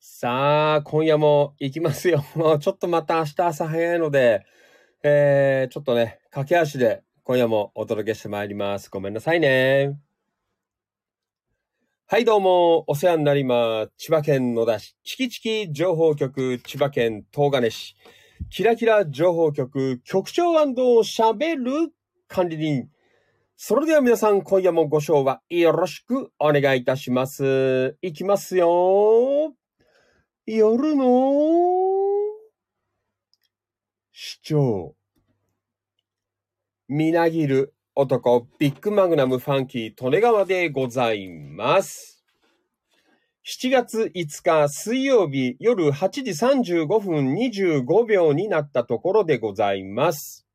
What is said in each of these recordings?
さあ、今夜も行きますよ。ちょっとまた明日朝早いので、えー、ちょっとね、駆け足で今夜もお届けしてまいります。ごめんなさいね。はいどうも、お世話になります。千葉県野田市、チキチキ情報局、千葉県東金市、キラキラ情報局、局長喋る管理人。それでは皆さん、今夜もご賞はよろしくお願いいたします。いきますよ。夜の市長。みなぎる男、ビッグマグナムファンキー、利根川でございます。7月5日水曜日夜8時35分25秒になったところでございます。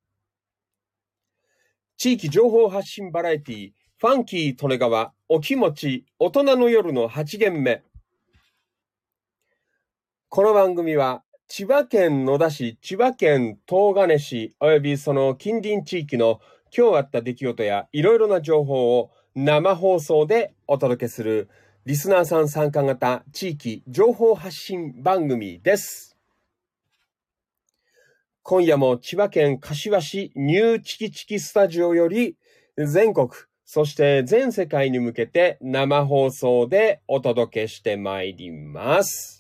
地域情報発信バラエティ、ファンキー利根川、お気持ち、大人の夜の8限目。この番組は、千葉県野田市、千葉県東金市、およびその近隣地域の今日あった出来事やいろいろな情報を生放送でお届けするリスナーさん参加型地域情報発信番組です。今夜も千葉県柏市ニューチキチキスタジオより全国、そして全世界に向けて生放送でお届けしてまいります。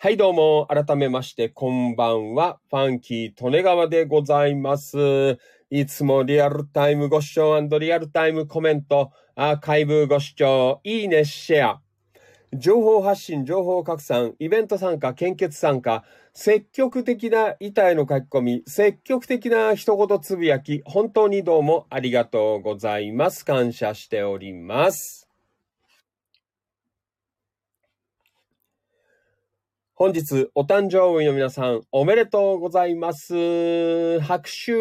はい、どうも。改めまして、こんばんは。ファンキー、利根川でございます。いつもリアルタイムご視聴リアルタイムコメント、アーカイブご視聴、いいね、シェア。情報発信、情報拡散、イベント参加、献血参加、積極的な板への書き込み、積極的な一言つぶやき、本当にどうもありがとうございます。感謝しております。本日お誕生日の皆さんおめでとうございます。拍手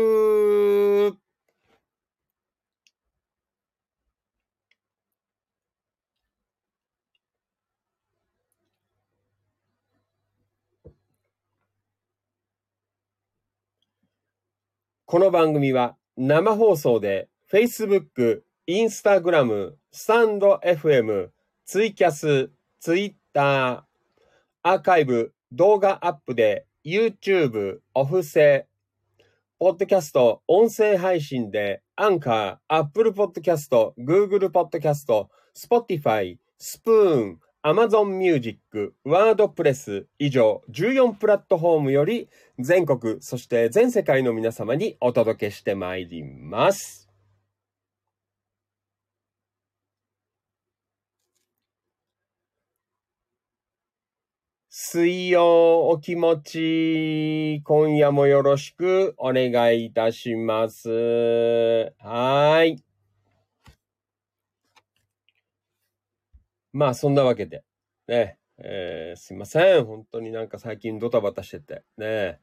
この番組は生放送で Facebook、Instagram、スタンド FM、ツイキャス、Twitter、アーカイブ、動画アップで YouTube、オフセ、ポッドキャスト、音声配信でアンカー、アップルポッドキャスト、Google ポッドキャスト、Spotify、スプーン、Amazon Music、ワードプレス以上14プラットフォームより全国、そして全世界の皆様にお届けしてまいります。水曜お気持ち、今夜もよろしくお願いいたします。はい。まあ、そんなわけで、ね、えー、すいません。本当になんか最近ドタバタしてて、ね。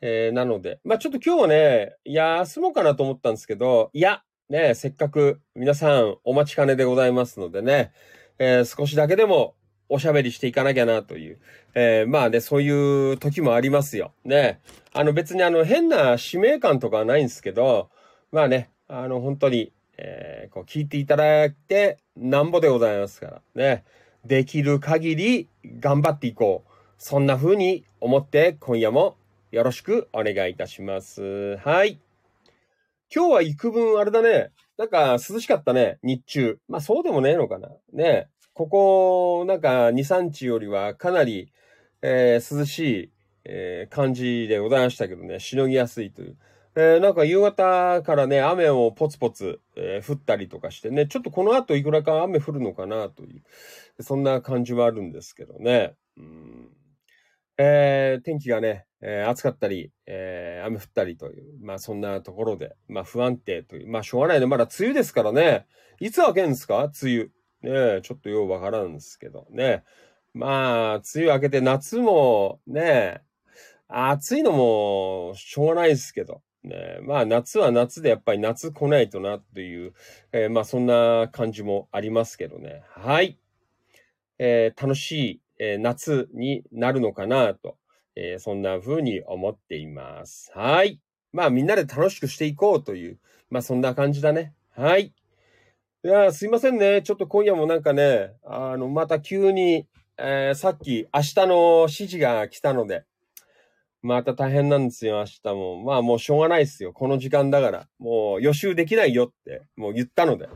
えー、なので、まあちょっと今日はね、休もうかなと思ったんですけど、いや、ね、せっかく皆さんお待ちかねでございますのでね、えー、少しだけでもおしゃべりしていかなきゃなという。えー、まあね、そういう時もありますよ。ね。あの別にあの変な使命感とかはないんですけど、まあね、あの本当に、えー、こう聞いていただいてなんぼでございますからね。できる限り頑張っていこう。そんな風に思って今夜もよろしくお願いいたします。はい。今日は幾分あれだね。なんか涼しかったね、日中。まあそうでもねえのかな。ねここ、なんか、2、3日よりはかなり、えー、涼しい、えー、感じでございましたけどね、しのぎやすいという。えー、なんか夕方からね、雨をポツポツ、えー、降ったりとかしてね、ちょっとこの後いくらか雨降るのかなという、そんな感じはあるんですけどね。うんえー、天気がね、えー、暑かったり、え、雨降ったりという、まあそんなところで、まあ不安定という、まあしょうがないね。まだ梅雨ですからね。いつ開けんですか？梅雨。ねえちょっとようわからんですけどね。まあ、梅雨明けて夏もね、暑いのもしょうがないですけど、ね、まあ夏は夏でやっぱり夏来ないとなっていう、えー、まあそんな感じもありますけどね。はい。えー、楽しい、えー、夏になるのかなと、えー、そんな風に思っています。はい。まあみんなで楽しくしていこうという、まあそんな感じだね。はい。いや、すいませんね。ちょっと今夜もなんかね、あの、また急に、えー、さっき明日の指示が来たので、また大変なんですよ、明日も。まあもうしょうがないですよ。この時間だから。もう予習できないよって、もう言ったので。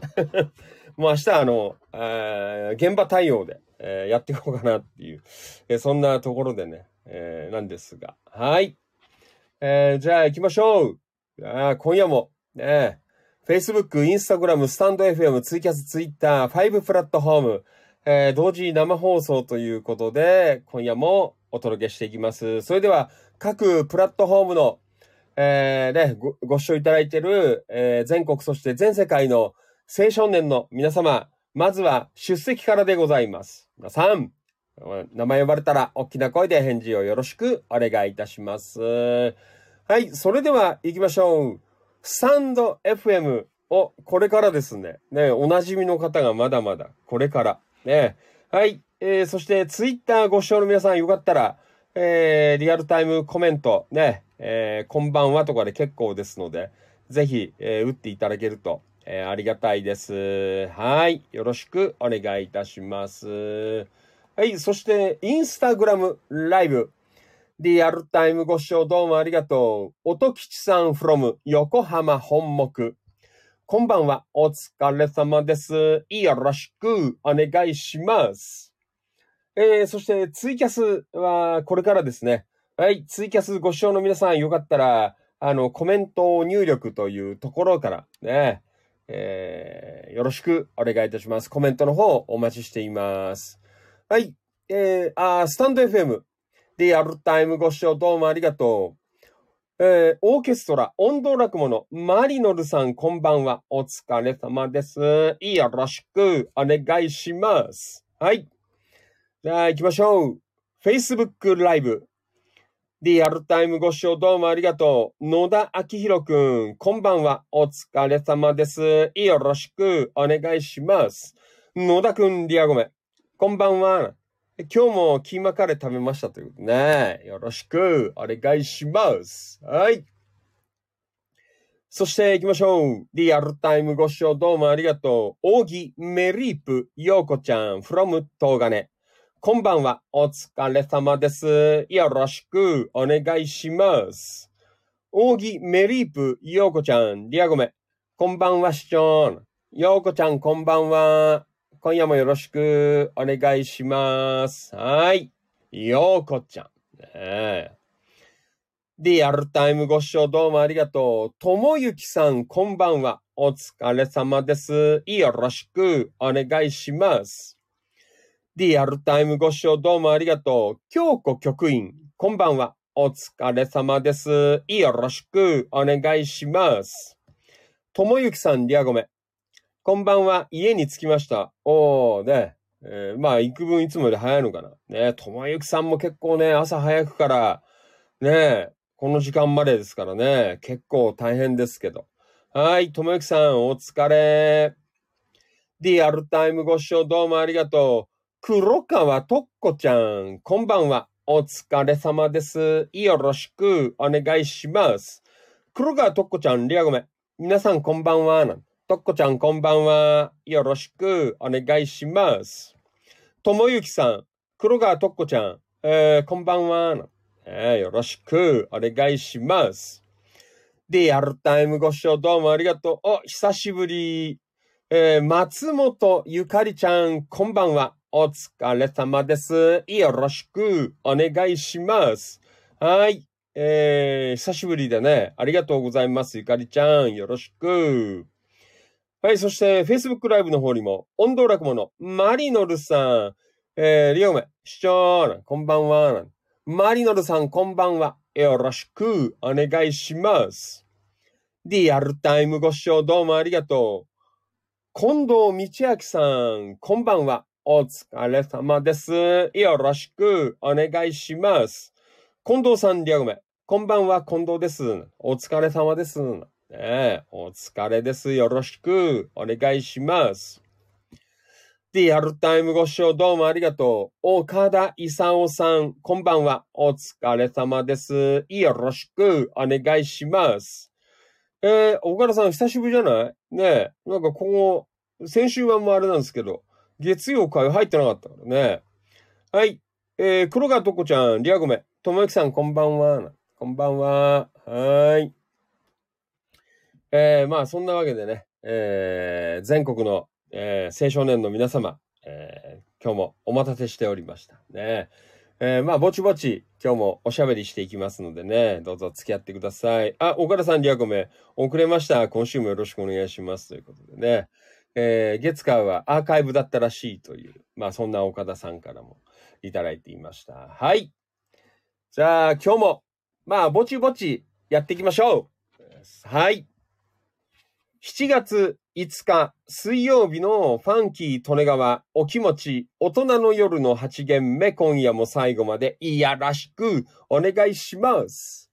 もう明日あの、えー、現場対応で、えー、やっていこうかなっていう、えー、そんなところでね、えー、なんですが。はい。えー、じゃあ行きましょう。あ今夜も、ね、Facebook、Instagram、スタンド FM、ツイキャス、Twitter、5プラットフォーム、えー、同時生放送ということで、今夜もお届けしていきます。それでは、各プラットフォームの、えー、ね、ご、ご視聴いただいている、えー、全国、そして全世界の青少年の皆様、まずは出席からでございます。皆さん、名前呼ばれたら大きな声で返事をよろしくお願いいたします。はい、それでは行きましょう。スタンド FM をこれからですね。ね、お馴染みの方がまだまだこれから。ね。はい。えー、そしてツイッターご視聴の皆さんよかったら、えー、リアルタイムコメント、ね、えー、こんばんはとかで結構ですので、ぜひ、えー、打っていただけると、えー、ありがたいです。はい。よろしくお願いいたします。はい。そして、インスタグラムライブ。リアルタイムご視聴どうもありがとう。音吉さん from 横浜本木。こんばんは。お疲れ様です。よろしくお願いします。えー、そしてツイキャスはこれからですね。はい、ツイキャスご視聴の皆さんよかったら、あの、コメント入力というところからね、えー、よろしくお願いいたします。コメントの方お待ちしています。はい、えー、あ、スタンド FM リアルタイムご視聴どうもありがとう。えー、オーケストラ、音頭落語のマリノルさん、こんばんは。お疲れ様です。よろしくお願いします。はい。じゃあ行きましょう。Facebook ライブ。リアルタイムご視聴どうもありがとう。野田明宏くん、こんばんは。お疲れ様です。よろしくお願いします。野田くん、リアゴメ。こんばんは。今日もキーマカレー食べましたということでね。よろしくお願いします。はい。そして行きましょう。リアルタイムご視聴どうもありがとう。扇メリープ、ヨーコちゃん、from 東金。こんばんは。お疲れ様です。よろしくお願いします。扇メリープ、ようこちゃん、リアゴメ。こんばんは、市長。ようこちゃん、こんばんは。今夜もよろしくお願いします。はい。ようこちゃん。ねリアルタイムご視聴どうもありがとう。ともゆきさん、こんばんは。お疲れ様です。よろしくお願いします。リアルタイムご視聴どうもありがとう。京子局員、こんばんは。お疲れ様です。よろしくお願いします。ともゆきさん、リアゴメ。こんばんは。家に着きました。おー、ね。えー、まあ、幾分いつもより早いのかな。ね、ともゆきさんも結構ね、朝早くから、ね、この時間までですからね、結構大変ですけど。はい、ともゆきさん、お疲れ。リアルタイムご視聴どうもありがとう。黒川とっこちゃん、こんばんは。お疲れ様です。よろしくお願いします。黒川とっこちゃん、リアゴメ。皆さんこんばんは。とっこちゃんこんばんは。よろしくお願いします。ともゆきさん、黒川とっこちゃん、えー、こんばんは、えー。よろしくお願いします。リアルタイムご視聴どうもありがとう。お、久しぶり。えー、松本ゆかりちゃん、こんばんは。お疲れ様です。よろしくお願いします。はい。えー、久しぶりでね、ありがとうございます。ゆかりちゃん、よろしく。はい、そして、Facebook ライブの方にも、音頭落語のマリノルさん、えー、リオメ、市長、こんばんは。マリノルさん、こんばんは。よろしくお願いします。リアルタイムご視聴どうもありがとう。近藤道明さん、こんばんは。お疲れ様です。よろしくお願いします。近藤さん、リアゴメ。こんばんは、近藤です。お疲れ様です。ねえ、お疲れです。よろしくお願いします。リアルタイムご視聴どうもありがとう。岡田勲さん、こんばんは。お疲れ様です。よろしくお願いします。えー、岡田さん久しぶりじゃない？ねえ、なんかここ、先週はもうあれなんですけど、月曜会入ってなかったからね。はい。えー、黒川とこちゃん、リアゴメ、ともゆきさん、こんばんは。こんばんは。はーい。えー、まあ、そんなわけでね、えー、全国の、えー、青少年の皆様、えー、今日もお待たせしておりました。ね。えー、まあ、ぼちぼち、今日もおしゃべりしていきますのでね、どうぞ付き合ってください。あ、岡田さん、リアコメ、遅れました。今週もよろしくお願いします。ということでね。えー、月火はアーカイブだったらしいという、まあ、そんな岡田さんからもいただいていました。はい。じゃあ、今日も、まあ、ぼちぼちやっていきましょう。はい。7月5日水曜日のファンキー利根川お気持ち大人の夜の8限目今夜も最後までいやらしくお願いします。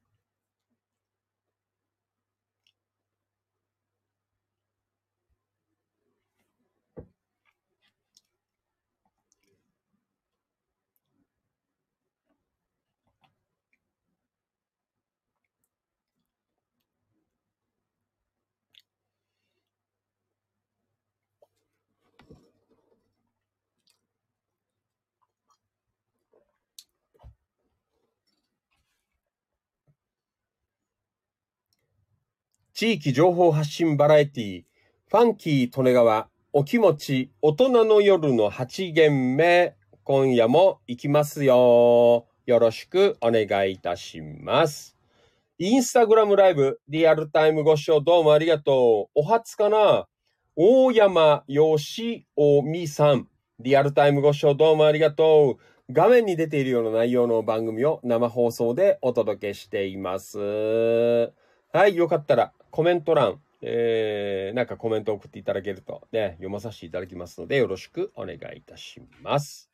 地域情報発信バラエティファンキー利根川お気持ち大人の夜の8限目今夜も行きますよ。よろしくお願いいたします。インスタグラムライブリアルタイムご視聴どうもありがとう。お初かな？大山よしおみさん。リアルタイムご視聴どうもありがとう。画面に出ているような内容の番組を生放送でお届けしています。はい、よかったらコメント欄、えー、なんかコメント送っていただけるとね、読まさせていただきますのでよろしくお願いいたします。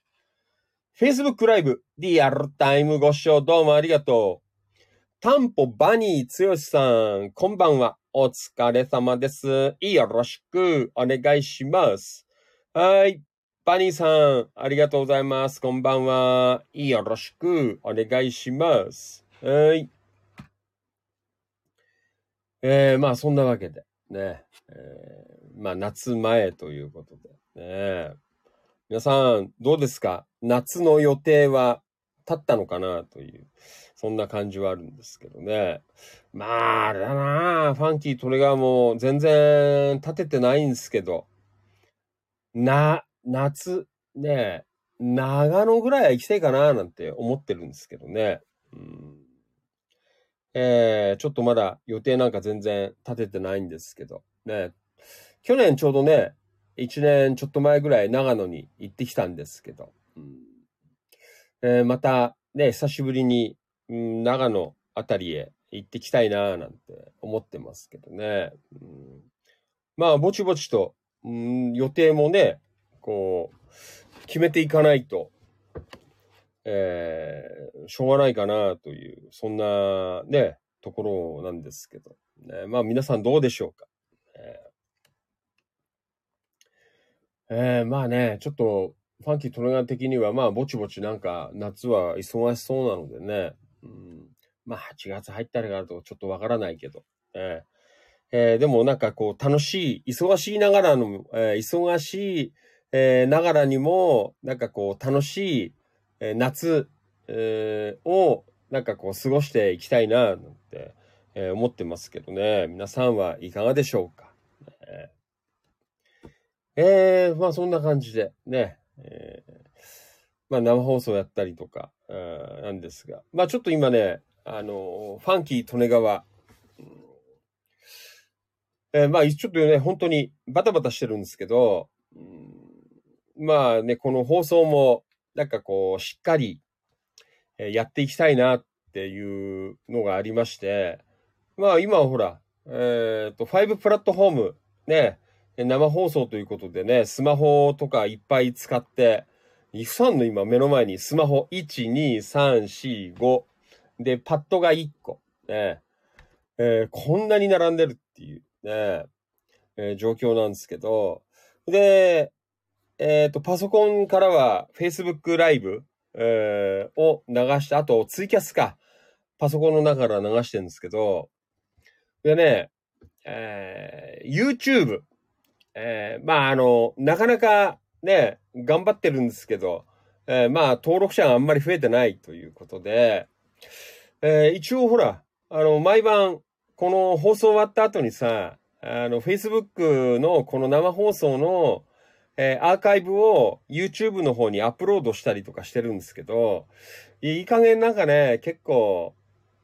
Facebook ライブ、リアルタイムご視聴どうもありがとう。タンポバニーつよしさん、こんばんは。お疲れ様です。よろしくお願いします。はい。バニーさん、ありがとうございます。こんばんは。よろしくお願いします。はい。えー、まあそんなわけで。ね、えー、まあ夏前ということで。ね、皆さんどうですか？夏の予定は立ったのかなという、そんな感じはあるんですけどね。まあ、あれだな。ファンキートレガーも全然立ててないんですけど、な、夏、ね。長野ぐらいは行きたいかななんて思ってるんですけどね。うん。えー、ちょっとまだ予定なんか全然立ててないんですけど、ね。去年ちょうどね、一年ちょっと前ぐらい長野に行ってきたんですけど、うんえー、またね、久しぶりに、うん、長野あたりへ行ってきたいななんて思ってますけどね。うん、まあ、ぼちぼちと、うん、予定もね、こう、決めていかないと、えー、しょうがないかなという、そんなね、ところなんですけど。ね、まあ皆さんどうでしょうか。えーえー、まあね、ちょっと、ファンキートレガー的には、まあぼちぼちなんか夏は忙しそうなのでね、うん、まあ8月入ったらかとちょっとわからないけど、えーえー、でもなんかこう楽しい、忙しいながらの、えー、忙しい、えー、ながらにも、なんかこう楽しい、えー、夏、えー、をなんかこう過ごしていきたいななんて、えー、思ってますけどね。皆さんはいかがでしょうか？えー、えー、まあそんな感じでね、えー、まあ生放送やったりとか、え、なんですが、まあちょっと今ね、あの、ファンキー利根川、うん。えー、まあちょっとね、本当にバタバタしてるんですけど、うん、まあね、この放送もなんかこう、しっかりやっていきたいなっていうのがありまして、まあ今はほら、えっ、ー、と、5プラットフォーム、ね、生放送ということでね、スマホとかいっぱい使って、イフさんの今目の前にスマホ1、2、3、4、5、で、パッドが1個。ね。えー、こんなに並んでるっていう、ね。えー、状況なんですけど、で、えっ、ー、と、パソコンからは Facebook ライブ、えー、を流して、あとツイキャスか。パソコンの中から流してるんですけど、でね、えー、YouTube、えー、まあ、あの、なかなかね、頑張ってるんですけど、えー、まあ、登録者があんまり増えてないということで、えー、一応ほら、あの、毎晩、この放送終わった後にさ、あの、Facebook のこの生放送の、えー、アーカイブを YouTube の方にアップロードしたりとかしてるんですけど、いい加減なんかね、結構、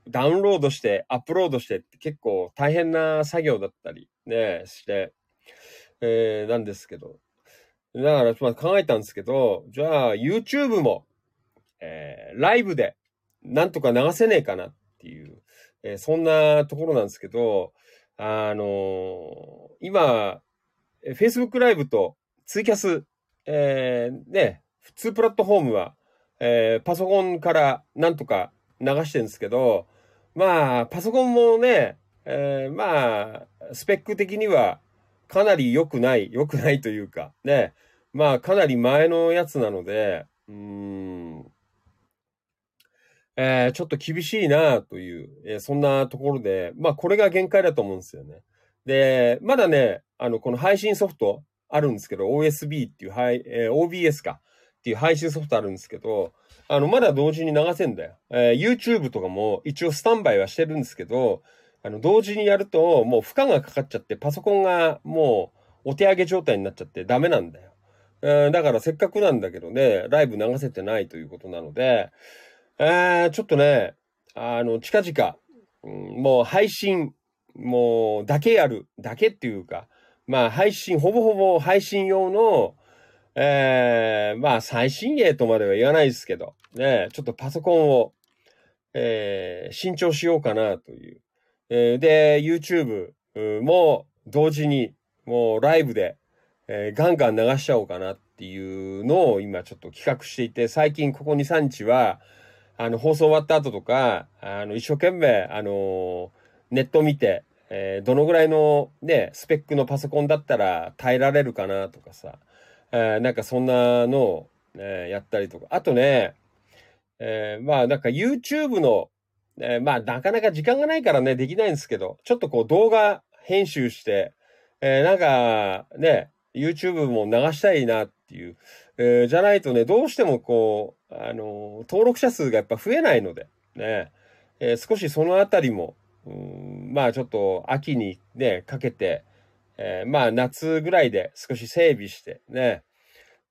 ダウンロードして、アップロードしてって結構大変な作業だったりね、して、えー、なんですけど。だから、まあ、考えたんですけど、じゃあ YouTube も、えー、ライブでなんとか流せねえかなっていう、えー、そんなところなんですけど、あのー、今、Facebook ライブとツイキャス、えー、ね、普通プラットフォームは、えー、パソコンからなんとか流してるんですけど、まあ、パソコンもね、えー、まあ、スペック的にはかなり良くない、良くないというか、ね、まあ、かなり前のやつなので、うん、えー、ちょっと厳しいなという、えー、そんなところで、まあ、これが限界だと思うんですよね。で、まだね、あの、この配信ソフトあるんですけど、OSB っていう、はい、えー、OBS かっていう配信ソフトあるんですけど、あの、まだ同時に流せんだよ。えー、YouTube とかも一応スタンバイはしてるんですけど、あの、同時にやると、もう負荷がかかっちゃって、パソコンがもうお手上げ状態になっちゃってダメなんだよ。えー、だからせっかくなんだけどね、ライブ流せてないということなので、えー、ちょっとね、あの、近々、うん、もう配信、もう、だけやる。だけっていうか、まあ、配信、ほぼほぼ配信用の、えー、まあ、最新鋭とまでは言わないですけど、ね、ちょっとパソコンを、えー、新調しようかなという。えー、で、YouTube も同時に、もうライブで、えー、ガンガン流しちゃおうかなっていうのを今ちょっと企画していて、最近ここ2、3日は、あの、放送終わった後とか、あの、一生懸命、あのネット見て、えー、どのぐらいのね、スペックのパソコンだったら耐えられるかなとかさ、えー、なんかそんなのを、ね、やったりとか。あとね、えー、まあなんか YouTube の、えー、まあなかなか時間がないからね、できないんですけど、ちょっとこう動画編集して、えー、なんかね、YouTube も流したいなっていう、えー、じゃないとね、どうしてもこう、あの登録者数がやっぱ増えないので、ね、えー、少しそのあたりも、まあちょっと秋にね、かけて、えー、まあ夏ぐらいで少し整備してね、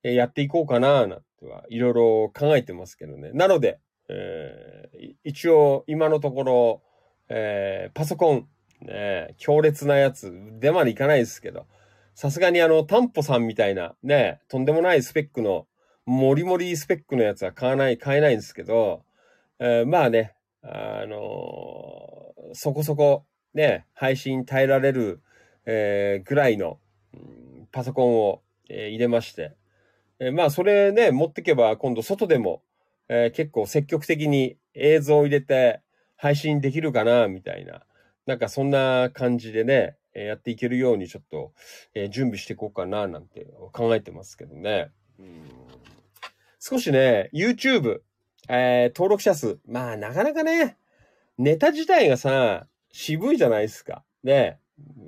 やっていこうかな、なんてはいろいろ考えてますけどね。なので、えー、一応今のところ、えー、パソコン、ね、強烈なやつでまでいかないですけど、さすがにあの、タンポさんみたいな、ね、とんでもないスペックの、もりもりスペックのやつは買わない、買えないんですけど、えー、まあね、あの、そこそこ、ね、配信耐えられる、えー、ぐらいの、パソコンを、えー、入れまして、えー、まあそれね、持ってけば今度外でも、えー、結構積極的に映像を入れて配信できるかな、みたいな。なんかそんな感じでね、えー、やっていけるようにちょっと、えー、準備していこうかな、なんて考えてますけどね。うん少しね、YouTube、えー、登録者数、まあなかなかね、ネタ自体がさ、渋いじゃないですか。ね。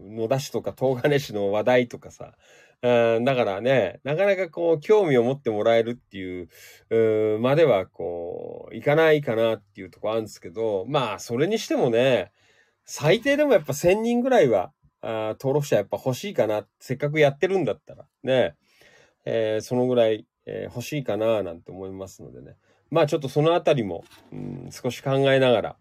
野田市とか東金市の話題とかさ。だからね、なかなかこう、興味を持ってもらえるっていう、うまではこう、いかないかなっていうとこあるんですけど、まあ、それにしてもね、最低でもやっぱ1000人ぐらいは、あ登録者やっぱ欲しいかな。せっかくやってるんだったら。ね。えー、そのぐらい、えー、欲しいかななんて思いますのでね。まあちょっとそのあたりも、うん、少し考えながら、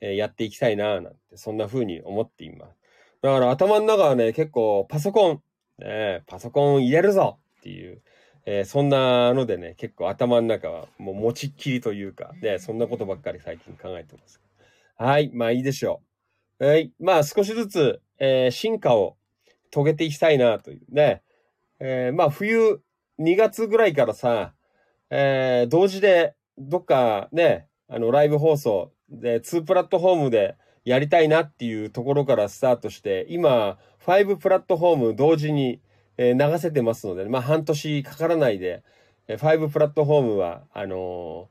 え、やっていきたいななんて、そんな風に思っています。だから頭の中はね、結構パソコン、ね、パソコン入れるぞっていう、えー、そんなのでね、結構頭の中はもう持ちっきりというか、ね、そんなことばっかり最近考えてます。はい、まあいいでしょう。はい、まあ少しずつ、えー、進化を遂げていきたいなというね。え、まあ冬2月ぐらいからさ、え、同時でどっかね、あのライブ放送で、2プラットフォームでやりたいなっていうところからスタートして、今、5プラットフォーム同時に流せてますので、まあ半年かからないで、5プラットフォームは、あの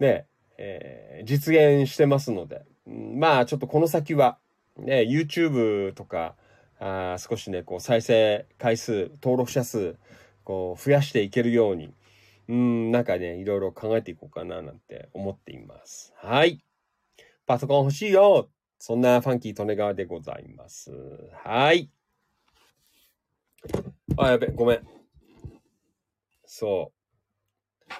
ー、ね、えー、実現してますので、まあちょっとこの先は、ね、YouTube とか、あ少しね、こう再生回数、登録者数、こう増やしていけるように、うん、なんかね、いろいろ考えていこうかななんて思っています。はい。パソコン欲しいよそんなファンキー利根川でございます。はい。あ、やべ、ごめん。そう。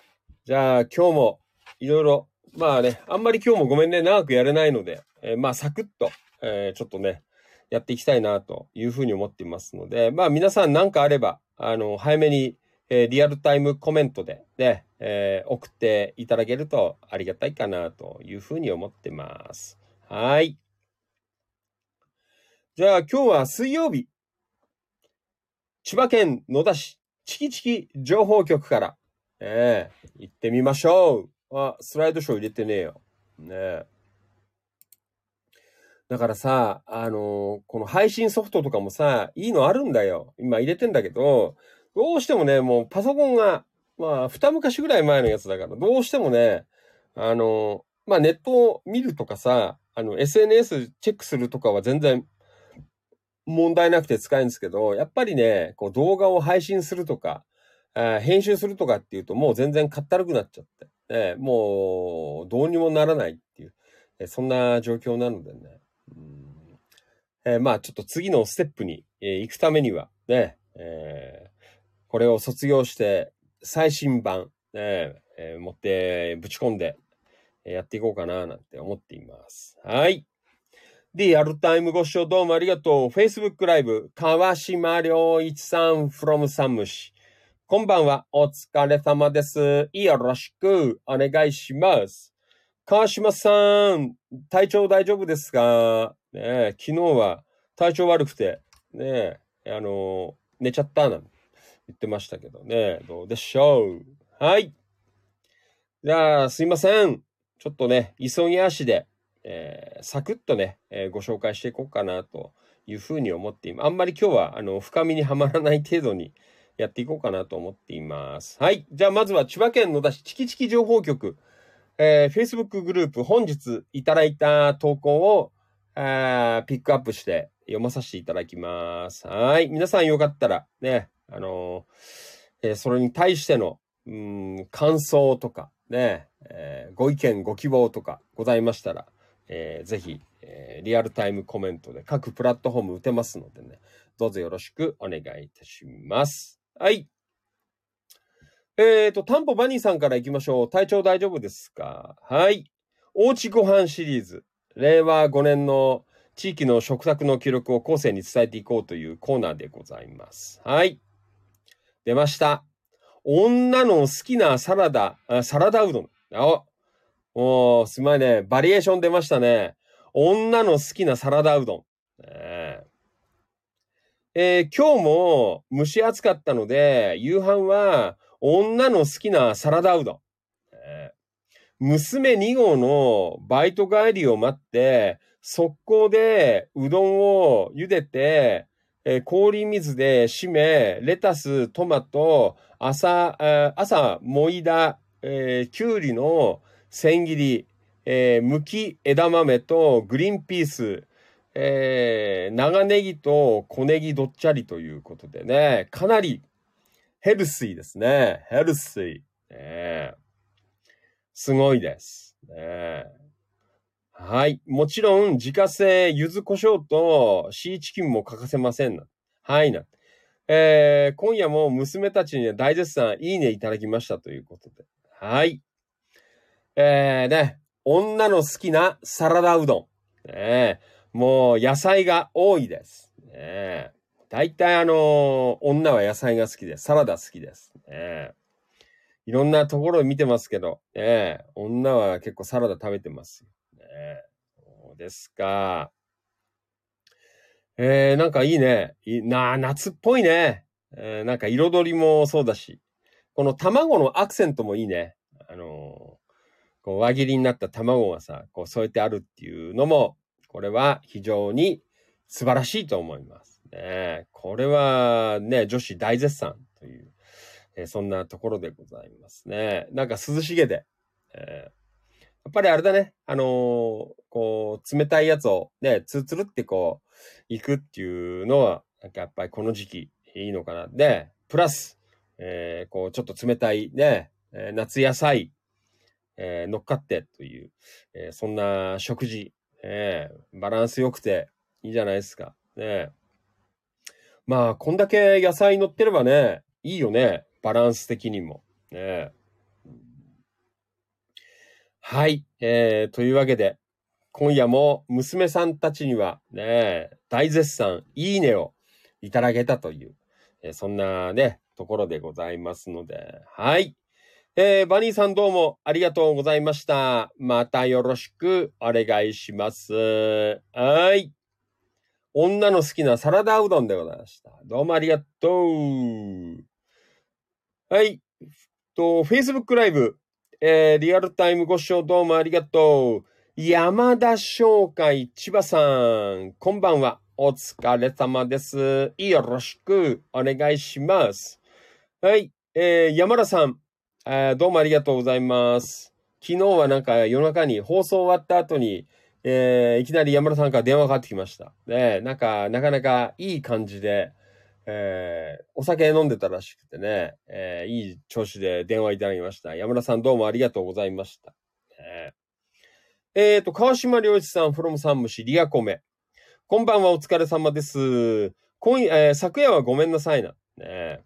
じゃあ、今日もいろいろ、まあね、あんまり今日もごめんね、長くやれないので、えー、まあ、サクッと、えー、ちょっとね、やっていきたいなというふうに思っていますので、まあ皆さん何かあれば、あの、早めに、えー、リアルタイムコメントでね、えー、送っていただけるとありがたいかなというふうに思ってます。はい。じゃあ今日は水曜日。千葉県野田市チキチキ情報局から、ええ、行ってみましょう。あ、スライドショー入れてねえよ。ねえ。だからさ、あのー、この配信ソフトとかもさ、いいのあるんだよ。今入れてんだけど、どうしてもね、もうパソコンが、まあ、二昔ぐらい前のやつだから、どうしてもね、あの、まあ、ネットを見るとかさ、あの、SNS チェックするとかは全然問題なくて使えるんですけど、やっぱりね、こう動画を配信するとか、編集するとかっていうともう全然かったるくなっちゃって、ね、もうどうにもならないっていう、そんな状況なのでね。えー、まあちょっと次のステップに、えー、行くためにはね、えー、これを卒業して最新版、ねえー、持ってぶち込んでやっていこうかななんて思っています。はい。で、リアルタイムご視聴どうもありがとう。Facebook ライブ、川島良一さん from サムシ。こんばんは。お疲れ様です。よろしくお願いします。川島さん、体調大丈夫ですか？ね昨日は体調悪くて、ねあの寝ちゃったなんて言ってましたけどね、どうでしょう？はい。じゃあ、すいません。ちょっとね、急ぎ足で、えー、サクッとね、えー、ご紹介していこうかなというふうに思っています。あんまり今日は、あの、深みにはまらない程度にやっていこうかなと思っています。はい。じゃあ、まずは千葉県野田市チキチキ情報局。えー、Facebook グループ本日いただいた投稿を、あピックアップして読まさせていただきます。はい。皆さんよかったらね、あの、えー、それに対しての、うん、感想とかね、えー、ご意見、ご希望とかございましたら、えー、ぜひ、えー、リアルタイムコメントで各プラットフォーム打てますのでね、どうぞよろしくお願いいたします。はい。えっ、ー、と、タンポバニーさんから行きましょう。体調大丈夫ですか？はい。おうちご飯シリーズ。令和5年の地域の食卓の記録を後世に伝えていこうというコーナーでございます。はい。出ました。女の好きなサラダ、サラダうどん。あおすまいね。バリエーション出ましたね。女の好きなサラダうどん。えー、今日も蒸し暑かったので、夕飯は女の好きなサラダうどん。え、娘2号のバイト帰りを待って、速攻でうどんを茹でて、えー、氷水で締め、レタス、トマト、朝、朝、もいだ、えー、きゅうりの千切り、えー、むき枝豆とグリーンピース、えー、長ネギと小ネギどっちゃりということでね、かなりヘルシーですね。ヘルシー。ね、すごいです。ね、はい。もちろん、自家製柚子胡椒とシーチキンも欠かせませんな。はいな。えー、今夜も娘たちに大絶賛いいねいただきましたということで。はい。えー、ね、女の好きなサラダうどん。ね、もう野菜が多いです。ね、大体あの、女は野菜が好きで、サラダ好きです。ね、いろんなところを見てますけど、ね、女は結構サラダ食べてます。ね、そうですか。えー、なんかいいね。いな夏っぽいね。えー、なんか彩りもそうだし。この卵のアクセントもいいね。あのー、こう輪切りになった卵がさ、こう添えてあるっていうのも、これは非常に素晴らしいと思います。ね、これはね、女子大絶賛という、えー、そんなところでございますね。なんか涼しげで、え、やっぱりあれだね、あのー、こう、冷たいやつをね、ツルツルってこう、行くっていうのは、なんかやっぱりこの時期いいのかな。で、プラス、えー、こう、ちょっと冷たいね、え、夏野菜、えー、乗っかってという、え、そんな食事、えー、バランス良くていいじゃないですか。ね。まあ、こんだけ野菜乗ってればね、いいよね。バランス的にも。ね。はい。えー、というわけで、今夜も娘さんたちにはね、大絶賛、いいねをいただけたという、えー、そんなね、ところでございますので、はい。えー、バニーさんどうもありがとうございました。またよろしくお願いします。はい。女の好きなサラダうどんでございました。どうもありがとう。はい。と、Facebook ライブ、えー、リアルタイムご視聴どうもありがとう。山田商会千葉さん、こんばんは。お疲れ様です。よろしくお願いします。はい。えー、山田さん、えー、どうもありがとうございます。昨日はなんか夜中に放送終わった後に、えー、いきなり山田さんから電話かかってきました。で、なんか、なかなかいい感じで、えー、お酒飲んでたらしくてね、えー、いい調子で電話いただきました。山田さんどうもありがとうございました。えー、えー、と、川島良一さん、フロムサンムシ、リアコメ。こんばんは、お疲れ様です。今夜、えー、昨夜はごめんなさいな。ね、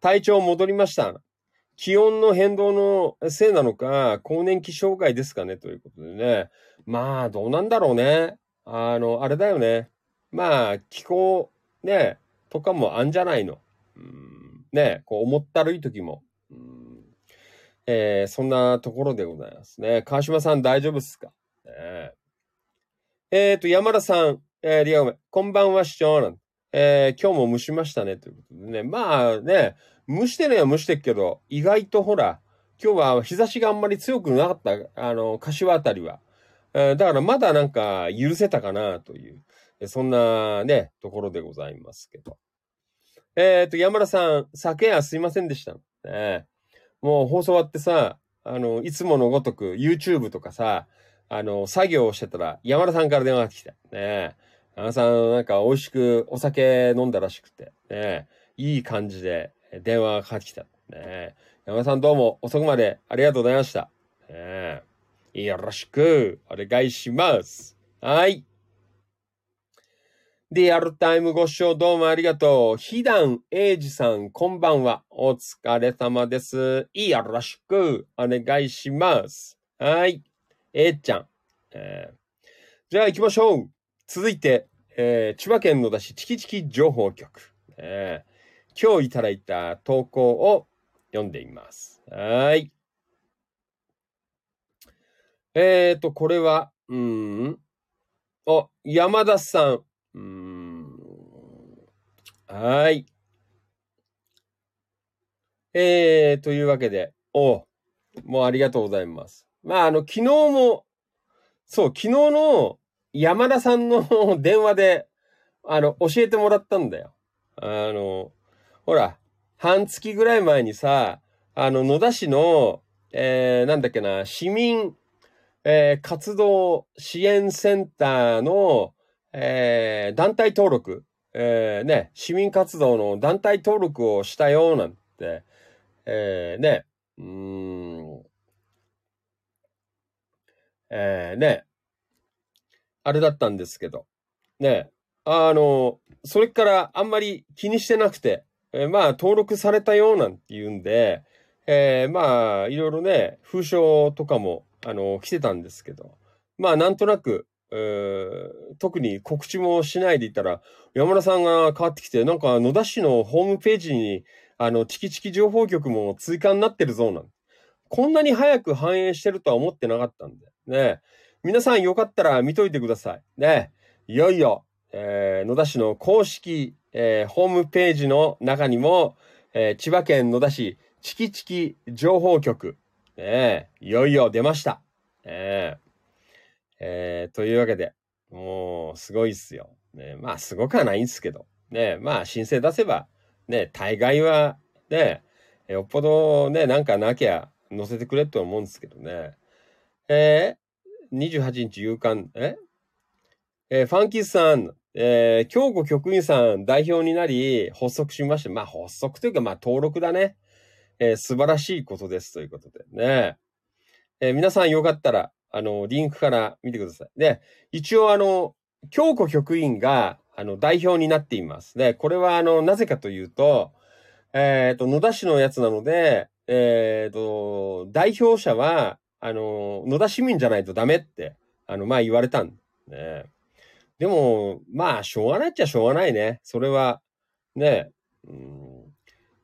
体調戻りました。気温の変動のせいなのか、更年期障害ですかねということでね。まあ、どうなんだろうね。あの、あれだよね。まあ、気候、ね、とかもあんじゃないの。うん、ね、こう思ったるい時も。うんえー、そんなところでございますね。川島さん大丈夫っすか、ね、えっ、ー、と、山田さん、えー、リアゴメ、こんばんは、市長。えー、今日も蒸しましたね、ということでね。まあね、蒸してねは蒸してっけど、意外とほら、今日は日差しがあんまり強くなかった、あの、柏あたりは。えー、だからまだなんか許せたかなという、そんなね、ところでございますけど。えっ、と、山田さん、昨夜すいませんでした。ね、もう放送終わってさ、あの、いつものごとく YouTube とかさ、あの、作業をしてたら、山田さんから電話が来て、ね山田さん、なんか美味しくお酒飲んだらしくて、ねいい感じで、電話がかかってきた。ね山田さんどうも遅くまでありがとうございました。ねよろしくお願いします。はい。リアルタイムご視聴どうもありがとう。ひだんえいじさん、こんばんは。お疲れ様です。よろしくお願いします。はい。えー、ちゃん。えー、じゃあ行きましょう。続いて、えー、千葉県野田市チキチキ情報局。えー今日いただいた投稿を読んでいます。はい。えっ、ー、と、これは、うん。あ、山田さん。うん。はい。えー、というわけで、おもうありがとうございます。まあ、あの、昨日も、そう、昨日の山田さんの電話で、あの、教えてもらったんだよ。あの、ほら、半月ぐらい前にさ、あの、野田市の、えー、なんだっけな、市民、えー、活動支援センターの、えー、団体登録、えー、ね、市民活動の団体登録をしたよ、なんて、えー、ね、うん、えー、ね、あれだったんですけど、ね、あの、それからあんまり気にしてなくて、えー、まあ、登録されたよなんて言うんで、えー、まあ、いろいろね、封書とかも、あの、来てたんですけど、まあ、なんとなく、特に告知もしないでいたら、山田さんが変わってきて、なんか野田市のホームページに、あの、チキチキ情報局も追加になってるぞ、なんこんなに早く反映してるとは思ってなかったんで、ね。皆さんよかったら見といてください。ね。いよいよ、えー、野田市の公式えー、ホームページの中にも、えー、千葉県野田市チキチキ情報局、ね、いよいよ出ました。えー、えー、というわけで、もう、すごいっすよ。ね、まあ、すごくはないんですけど、ね、まあ、申請出せば、ね、大概は、ね、よっぽどね、なんかなきゃ載せてくれと思うんですけどね。えー、28日夕刊、え？えー、ファンキーさん、えー、京子局員さん代表になり発足しました。まあ発足というかまあ登録だね。えー、素晴らしいことですということでね。えー、皆さんよかったら、あの、リンクから見てください。で、一応あの、京子局員が、あの、代表になっています。で、これはあの、なぜかというと、えっ、ー、と、野田市のやつなので、えっ、ー、と、代表者は、あの、野田市民じゃないとダメって、あの、まあ言われたんね。でも、まあ、しょうがないっちゃしょうがないね。それは、ね。うん、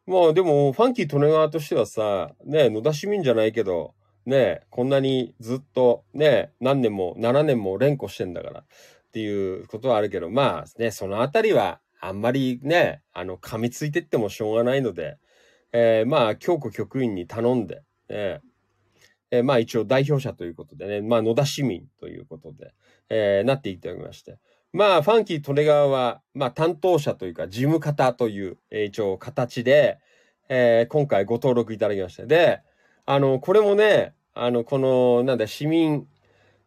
まあ、でも、ファンキー利根川としてはさ、ね、野田市民じゃないけど、ね、こんなにずっと、ね、何年も、7年も連呼してんだから、っていうことはあるけど、まあ、ね、そのあたりは、あんまりね、あの、噛みついてってもしょうがないので、えー、まあ、京子局員に頼んで、ね、えー、まあ一応代表者ということでね、まあ野田市民ということで、えー、なっていただきまして。まあ、ファンキー・トレガーは、まあ、担当者というか、事務方という、えー、一応、形で、えー、今回ご登録いただきました。で、あの、これもね、あの、この、なんだ、市民、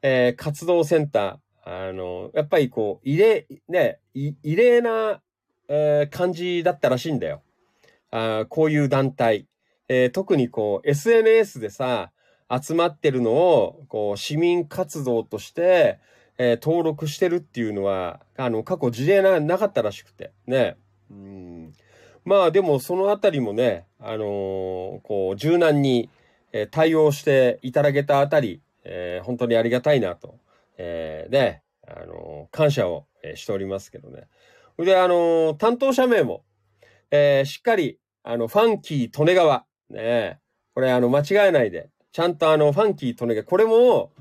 えー、活動センター、あの、やっぱりこう、異例、ね、異例な、えー、感じだったらしいんだよ。あこういう団体。えー、特にこう、SNS でさ、集まってるのを、こう、市民活動として、えー、登録してるっていうのは、あの、過去事例な、なかったらしくて、ね。うん。まあでもそのあたりもね、あのー、こう、柔軟に、え、対応していただけたあたり、えー、本当にありがたいなと、えー、ね、あの感謝を、しておりますけどね。で、あの担当者名も、えしっかり、あの、ファンキー利根川、ね、これあの、間違えないで、ちゃんとあの、ファンキー利根川、これも、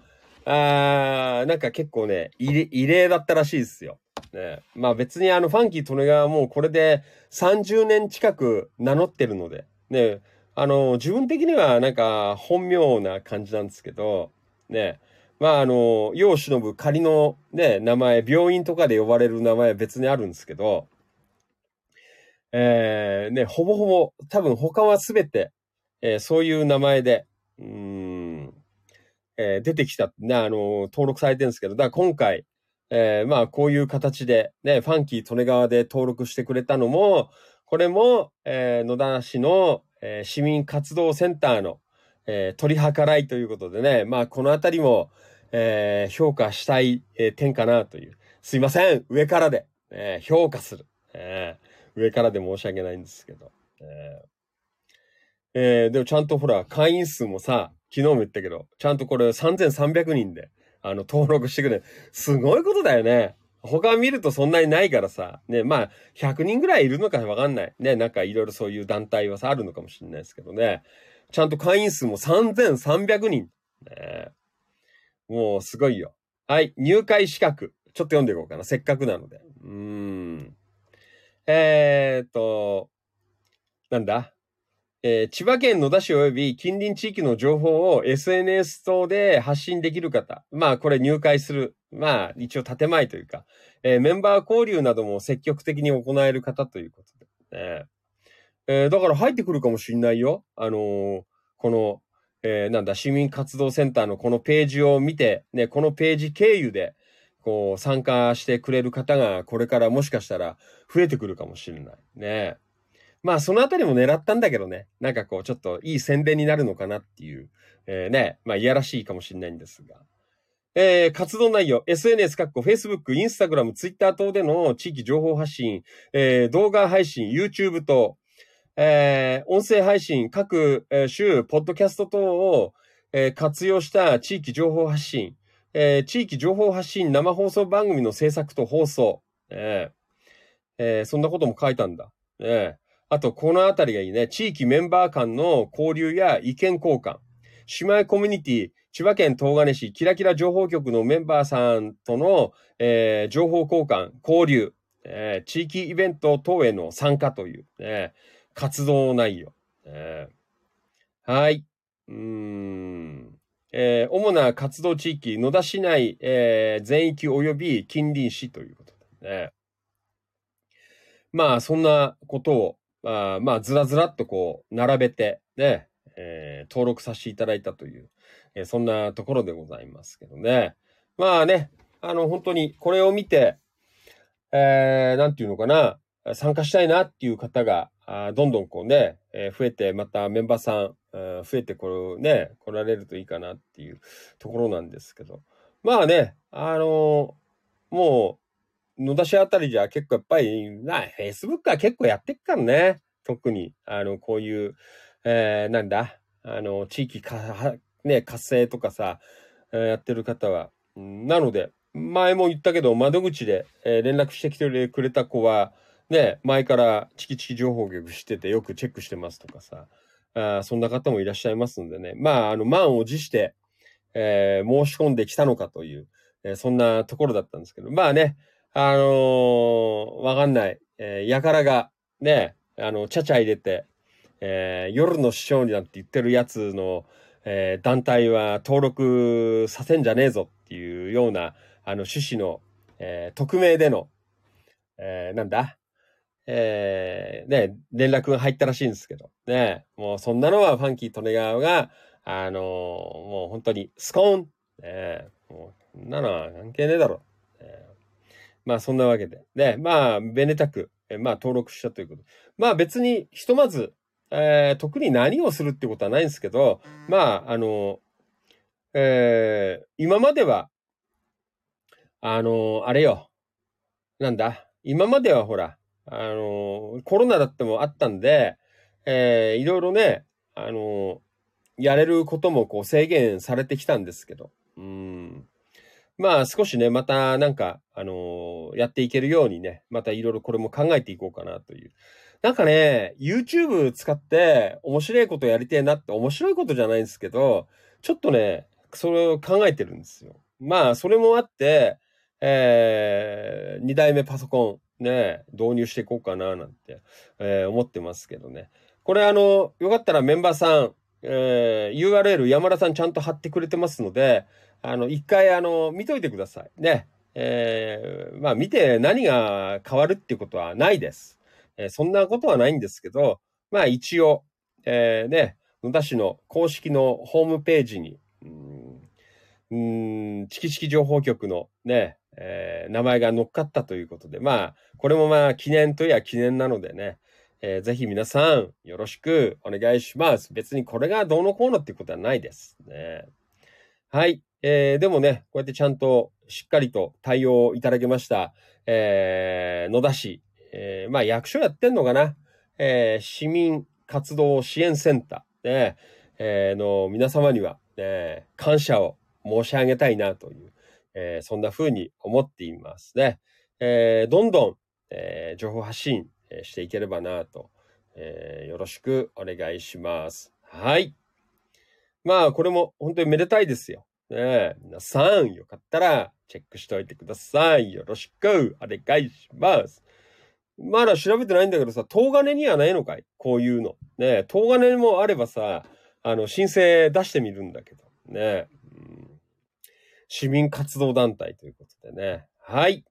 あー、なんか結構ね、異例だったらしいですよ。ね、まあ別にあの、ファンキー利根川はもうこれで30年近く名乗ってるので、ね、あの、自分的にはなんか本名な感じなんですけど、ね、まああの、世を忍ぶ仮のね、名前、病院とかで呼ばれる名前は別にあるんですけど、えー、ね、ほぼほぼ、多分他はすべて、えー、そういう名前で、うん、えー、出てきた、ね、あの、登録されてるんですけど、だから今回、えー、まあ、こういう形で、ね、ファンキー利根川で登録してくれたのも、これも、えー、野田市の、えー、市民活動センターの、えー、取り計らいということでね、まあ、このあたりも、えー、評価したい、えー、点かなという。すいません、上からで、えー、評価する、えー。上からで申し訳ないんですけど。えーえー、でもちゃんとほら、会員数もさ、昨日も言ったけど、ちゃんとこれ3300人で、あの、登録してくれ。すごいことだよね。他見るとそんなにないからさ。ね、まあ、100人ぐらいいるのかわかんない。ね、なんかいろいろそういう団体はさ、あるのかもしれないですけどね。ちゃんと会員数も3300人。ね、もうすごいよ。はい、入会資格。ちょっと読んでいこうかな。せっかくなので。うーん。えー、っと、なんだ？えー、千葉県野田市及び近隣地域の情報を SNS 等で発信できる方。まあ、これ入会する。まあ、一応建前というか、えー、メンバー交流なども積極的に行える方ということで、ね。えー、だから入ってくるかもしんないよ。あのー、この、えー、なんだ、市民活動センターのこのページを見て、ね、このページ経由で、こう、参加してくれる方が、これからもしかしたら増えてくるかもしれない。ね。まあ、そのあたりも狙ったんだけどね。なんかこう、ちょっといい宣伝になるのかなっていう、えー、ね、まあ、いやらしいかもしれないんですが。えー、活動内容、SNS、かっこ Facebook、Instagram、Twitter 等での地域情報発信、えー、動画配信、YouTube 等、えー、音声配信、各、週、ポッドキャスト等を、えー、活用した地域情報発信、えー、地域情報発信生放送番組の制作と放送、ええ、そんなことも書いたんだ。えあと、このあたりがいいね。地域メンバー間の交流や意見交換。姉妹コミュニティ、千葉県東金市キラキラ情報局のメンバーさんとの、えー、情報交換、交流、えー、地域イベント等への参加という、ね、活動内容。えー、はい。うん。えー、主な活動地域、野田市内、えー、全域及び近隣市ということでね。まあ、そんなことを、まあ、まあ、ずらずらっとこう、並べて、ね、えー、登録させていただいたという、え、そんなところでございますけどね。まあね、あの、本当にこれを見て、えー、なんていうのかな、参加したいなっていう方が、あどんどんこうね、えー、増えて、またメンバーさん、増えてこれね、来られるといいかなっていうところなんですけど。まあね、あのー、もう、野田市あたりじゃ結構やっぱり、な、Facebook は結構やってっからね。特に、あの、こういう、えー、なんだ、あの、地域か、ね、活性とかさ、やってる方は。なので、前も言ったけど、窓口で、連絡してきてくれた子は、ね、前からチキチキ情報局しててよくチェックしてますとかさ、そんな方もいらっしゃいますんでね。まあ、あの、満を持して、えー、申し込んできたのかという、えー、そんなところだったんですけど、まあね、あのー、わかんない、えー、やからが、ね、あの、ちゃちゃ入れて、えー、夜の市長になんて言ってるやつの、えー、団体は登録させんじゃねえぞっていうような、あの、趣旨の、えー、匿名での、えー、なんだ？えー、ね、連絡が入ったらしいんですけど、ね、もうそんなのはファンキー・トネガーが、あのー、もう本当にスコーン、ね、もう、そんなのは関係ねえだろ。ね、まあそんなわけで。ね、まあ、ベネタク、まあ登録したということ。まあ別に、ひとまず、えー、特に何をするってことはないんですけど、まあ、あの、えー、今までは、あの、あれよ。なんだ？今まではほら、あの、コロナだってもあったんで、えー、いろいろね、あの、やれることもこう制限されてきたんですけど、うん。まあ少しね、またなんか、あのやっていけるようにね、またいろいろこれも考えていこうかなという。なんかね、YouTube 使って面白いことやりてえなって面白いことじゃないんですけど、ちょっとね、それを考えてるんですよ。まあ、それもあって、えー、二代目パソコンね、導入していこうかななんて、えー、思ってますけどね。これあの、よかったらメンバーさん、えー、URL 山田さんちゃんと貼ってくれてますので、あの、一回あの、見といてください。ね。えー、まあ見て何が変わるっていうことはないです。えー、そんなことはないんですけど、まあ一応、えー、ね、野田市の公式のホームページに、うん、ん、チキチキ情報局のね、えー、名前が乗っかったということで、まあ、これもまあ記念といや記念なのでね、えー、ぜひ皆さんよろしくお願いします。別にこれがどうのこうのっていうことはないですね。はい。えー、でもね、こうやってちゃんとしっかりと対応いただきました。えー、野田市、えー、まあ役所やってんのかな、えー、市民活動支援センター、ね、えー、の皆様には、ね、感謝を申し上げたいなという、えー、そんな風に思っていますね。えー、どんどん、えー、情報発信していければなと、えー、よろしくお願いします。はい。まあ、これも本当にめでたいですよ。ね皆さん、よかったらチェックしておいてください。よろしくお願いします。まだ調べてないんだけどさ、東金にはないのかい？こういうの。ね東金もあればさ、あの、申請出してみるんだけど。ね、うん、市民活動団体ということでね。はい。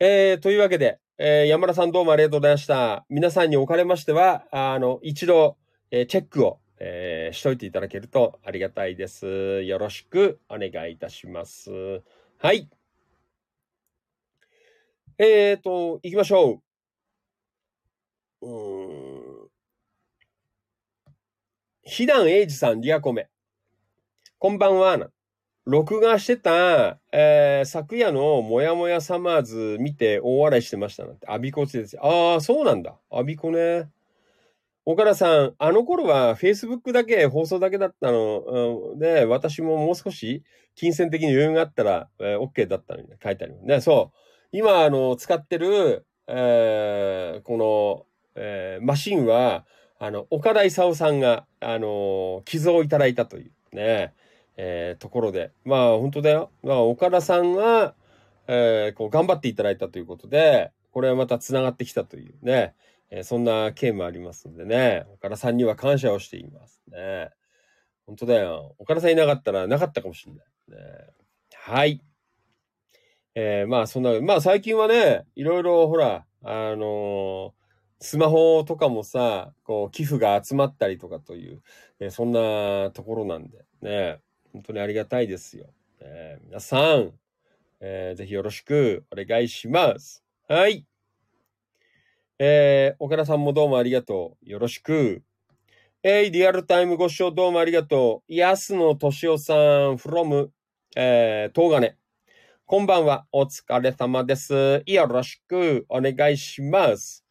えー、というわけで、えー、山田さんどうもありがとうございました。皆さんにおかれましては、あの、一度、えー、チェックを、えー、しといていただけるとありがたいです。よろしくお願いいたします。はい。えーと、行きましょう。うーん。ひだんえいじさん、リアコメ。こんばんは。録画してた、えー、昨夜のもやもやサマーズ見て大笑いしてましたなんて。アビコチです。ああ、そうなんだ。アビコね。岡田さん、あの頃は Facebook だけ、放送だけだったの、うん、で、私ももう少し金銭的に余裕があったら、えー、OK だったのに、ね、書いてあるね。そう。今、あの、使ってる、えー、この、えー、マシンは、あの、岡田勲さんが、あの、寄贈いただいたというね、えー、ところで。まあ、本当だよ。まあ、岡田さんが、えー、こう、頑張っていただいたということで、これはまた繋がってきたというね、えー、そんな件もありますんでね、岡田さんには感謝をしていますね。本当だよ。岡田さんいなかったらなかったかもしれない。ね、はい。えー、まあそんな、まあ最近はね、いろいろほら、あのー、スマホとかもさ、こう、寄付が集まったりとかという、えー、そんなところなんで、ね、本当にありがたいですよ。えー、皆さん、えー、ぜひよろしくお願いします。はい。えー、岡田さんもどうもありがとう。よろしく。えい、リアルタイムご視聴どうもありがとう。安野敏夫さん、from、えー、東金。こんばんは。お疲れ様です。よろしくお願いします。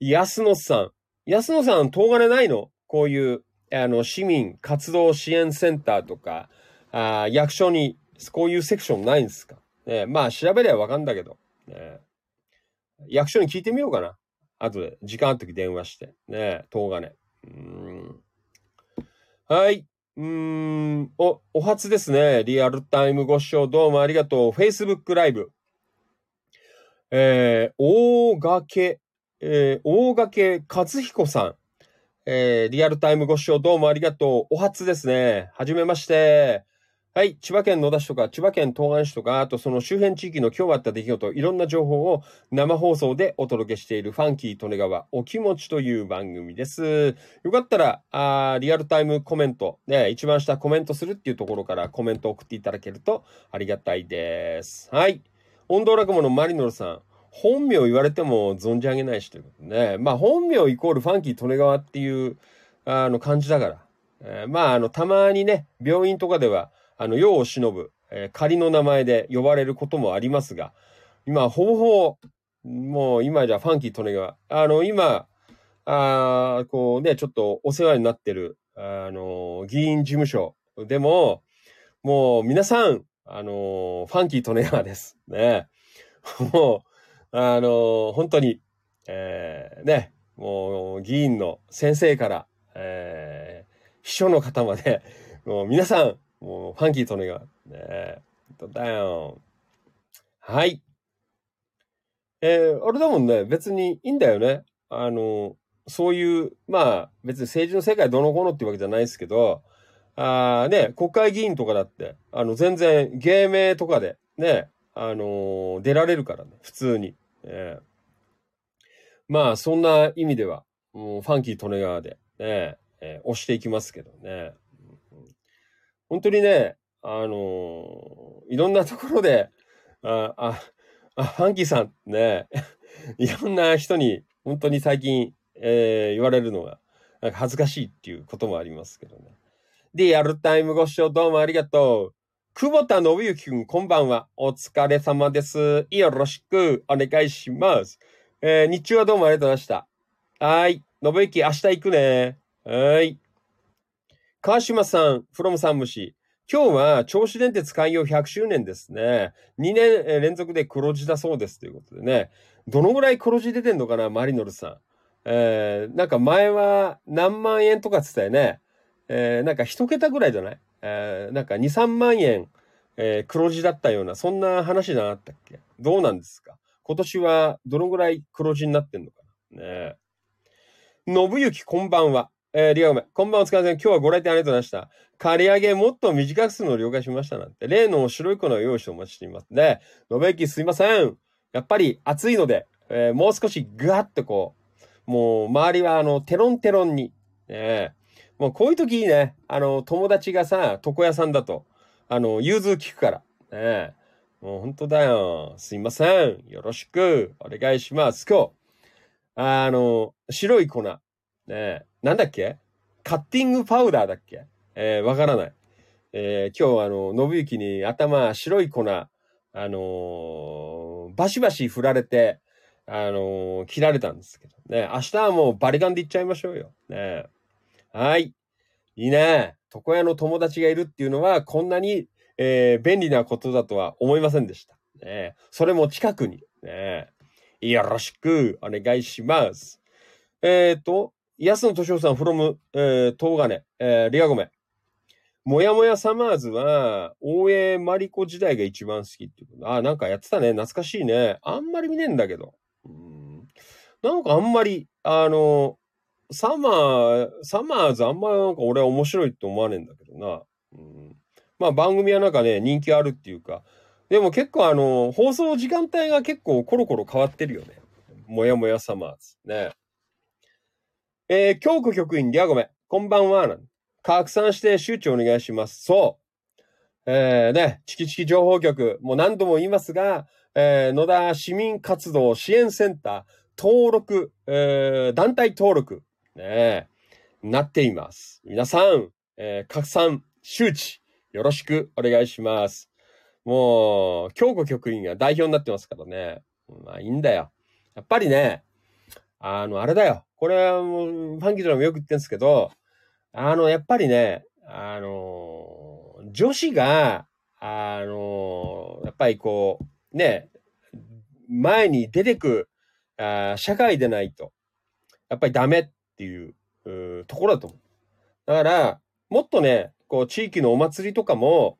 安野さん。安野さん、東金ないの？こういう、あの、市民活動支援センターとか、あ役所に、こういうセクションないんですか？ねまあ、調べればわかんだけど、ね、役所に聞いてみようかな。後で、時間あるとき電話して。ね東金。うんはい。うーん、お、お初ですね。リアルタイムご視聴どうもありがとう。Facebook ライブ。えー、大掛、えー、大掛和彦さん。えー、リアルタイムご視聴どうもありがとう。お初ですね。はじめまして。はい。千葉県野田市とか、千葉県東岸市とか、あとその周辺地域の今日あった出来事、いろんな情報を生放送でお届けしているファンキー利根川お気持ちという番組です。よかったら、あリアルタイムコメント、ね、一番下コメントするっていうところからコメントを送っていただけるとありがたいです。はい。温度落語のマリノルさん。本名言われても存じ上げないしということね。まあ本名イコールファンキー利根川っていうあの感じだから。えー、まああのたまにね、病院とかではあの、世を忍ぶ、えー、仮の名前で呼ばれることもありますが、今、ほぼほぼ、もう今じゃファンキー利根川。あの、今、あこうね、ちょっとお世話になってる、あの、議員事務所でも、もう皆さん、あの、ファンキー利根川です。ね。もう、あの、本当に、えー、ね、もう議員の先生から、えー、秘書の方まで、もう皆さん、もう、ファンキートネが。ねとだよ。はい。えー、あれだもんね。別にいいんだよね。あの、そういう、まあ、別に政治の世界どのこのっていうわけじゃないですけど、あね、国会議員とかだって、あの、全然芸名とかで、ね、あのー、出られるからね、普通に。ね、まあ、そんな意味では、もうファンキー利根川で、ね、えー、押していきますけどね。本当にね、あのー、いろんなところで、あ、あ、あ、ファンキーさんね、いろんな人に本当に最近、えー、言われるのが、なんか恥ずかしいっていうこともありますけどね。リアルタイムご視聴どうもありがとう。久保田信之くん、こんばんは。お疲れ様です。よろしくお願いします。えー、日中はどうもありがとうございました。はい。信之、明日行くね。はい。川島さん、フロムさん虫。今日は銚子電鉄開業100周年ですね。2年連続で黒字だそうですということでね。どのぐらい黒字出てんのかな、マリノルさん。えー、なんか前は何万円とかって言ったよね。えー、なんか一桁ぐらいじゃない？えー、なんか2、3万円、えー、黒字だったような、そんな話じゃなかったっけ？どうなんですか？今年はどのぐらい黒字になってんのかな？ね信行こんばんは。えー、リアゴメ、こんばんはお疲れ様今日はご来店ありがとうございました。刈り上げもっと短くするのを了解しましたなんて、例の白い粉を用意してお待ちしていますね。のべきすいません。やっぱり暑いので、えー、もう少しぐわっとこう、もう周りはあの、テロンテロンに、ね、もうこういう時にね、あの、友達がさ、床屋さんだと、あの、融通聞くから、ね、もう本当だよ。すいません。よろしくお願いします。今日、あの、白い粉、ねなんだっけ？カッティングパウダーだっけ？えー、わからない。えー、今日あの、信行に頭白い粉、あのー、バシバシ振られて、あのー、切られたんですけどね。明日はもうバリガンで行っちゃいましょうよ。ねはい。いいね。床屋の友達がいるっていうのは、こんなに、えー、便利なことだとは思いませんでした。ねそれも近くに。ねよろしくお願いします。えっ、ー、と、安野敏夫さん、フロム、えー、東金、えー、リアゴメ。もやもやサマーズは、大江マリコ時代が一番好きっていう。あ、なんかやってたね。懐かしいね。あんまり見ねえんだけど。うんなんかあんまり、あの、サマー、サマーズあんまりなんか俺は面白いって思わねえんだけどな。うん、まあ番組はなんかね、人気あるっていうか、でも結構あの、放送時間帯が結構コロコロ変わってるよね。もやもやサマーズ。ね。えー、京子局員、リアゴメ、こんばんは。拡散して周知お願いします。そう。えー、ね、チキチキ情報局、もう何度も言いますが、えー、野田市民活動支援センター、登録、えー、団体登録、ね、なっています。皆さん、えー、拡散、周知、よろしくお願いします。もう、京子局員が代表になってますからね。まあいいんだよ。やっぱりね、あの、あれだよ。これはもう、ファンキードラもよく言ってるんですけど、あの、やっぱりね、あの、女子が、あの、やっぱりこう、ね、前に出てくあ社会でないと、やっぱりダメっていううところだと思う。だから、もっとね、こう、地域のお祭りとかも、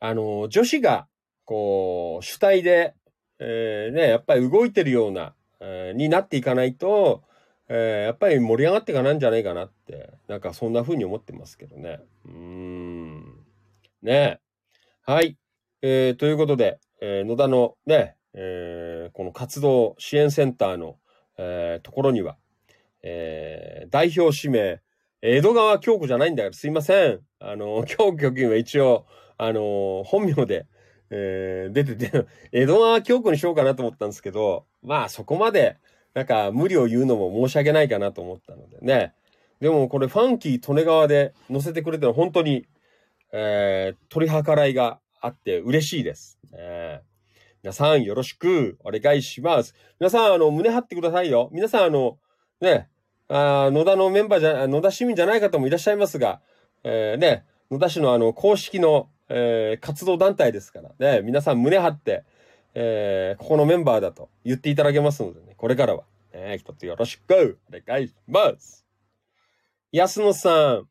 あの、女子が、こう、主体で、えー、ね、やっぱり動いてるような、え、になっていかないと、えー、やっぱり盛り上がっていかないんじゃないかなって、なんかそんな風に思ってますけどね。うん。ねはい。えー、ということで、えー、野田のね、え、この活動支援センターの、え、ところには、え、代表指名、江戸川京子じゃないんだからすいません。あの、京子局員は一応、あの、本名で、えー、出てて、江戸川京子にしようかなと思ったんですけど、まあそこまで、なんか無理を言うのも申し訳ないかなと思ったのでね。でもこれファンキー利根川で載せてくれてる本当に、えー、取り計らいがあって嬉しいです。えー、皆さんよろしくお願いします。皆さん、あの、胸張ってくださいよ。皆さん、あの、ね、あ野田のメンバーじゃ、野田市民じゃない方もいらっしゃいますが、えー、ね、野田市のあの、公式の、えー、活動団体ですから、ね、皆さん胸張って、えー、ここのメンバーだと言っていただけますのでね、これからは、ね、一つよろしくお願いします。安野さん、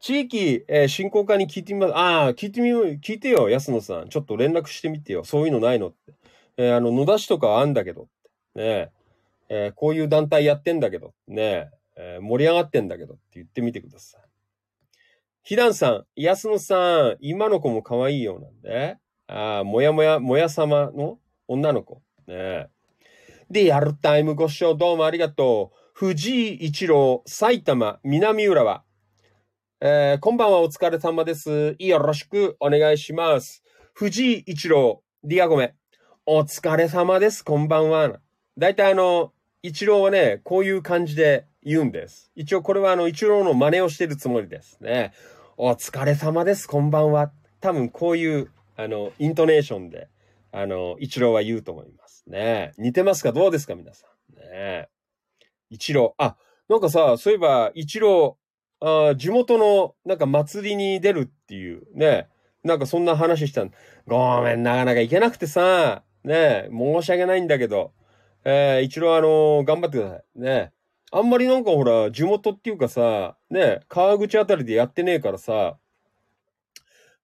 地域、えー、振興課に聞いてみます。ああ、聞いてみよう、聞いてよ、安野さん。ちょっと連絡してみてよ。そういうのないのって。えー、あの、野田市とかあんだけど。ねえー、こういう団体やってんだけど。ねえー、盛り上がってんだけどって言ってみてください。ひだんさん、安野さん、今の子も可愛いようなんで。ああ、もやもや、もや様の女の子。ねリアルタイムご視聴どうもありがとう。藤井一郎、埼玉、南浦和。えー、こんばんはお疲れ様です。よろしくお願いします。藤井一郎、リアゴメ。お疲れ様です。こんばんは。だいたいあの、一郎はね、こういう感じで言うんです。一応これはあの、一郎の真似をしてるつもりですね。お疲れ様です。こんばんは。多分こういう、あの、イントネーションで、あの、一郎は言うと思いますね。似てますか？どうですか皆さん？ね一郎。あ、なんかさ、そういえば、一郎、あ地元の、なんか祭りに出るっていう、ね。なんかそんな話したんごめん、なかなか行けなくてさ、ね申し訳ないんだけど、えー、一郎あのー、頑張ってください。ねあんまりなんかほら、地元っていうかさ、ね川口あたりでやってねえからさ、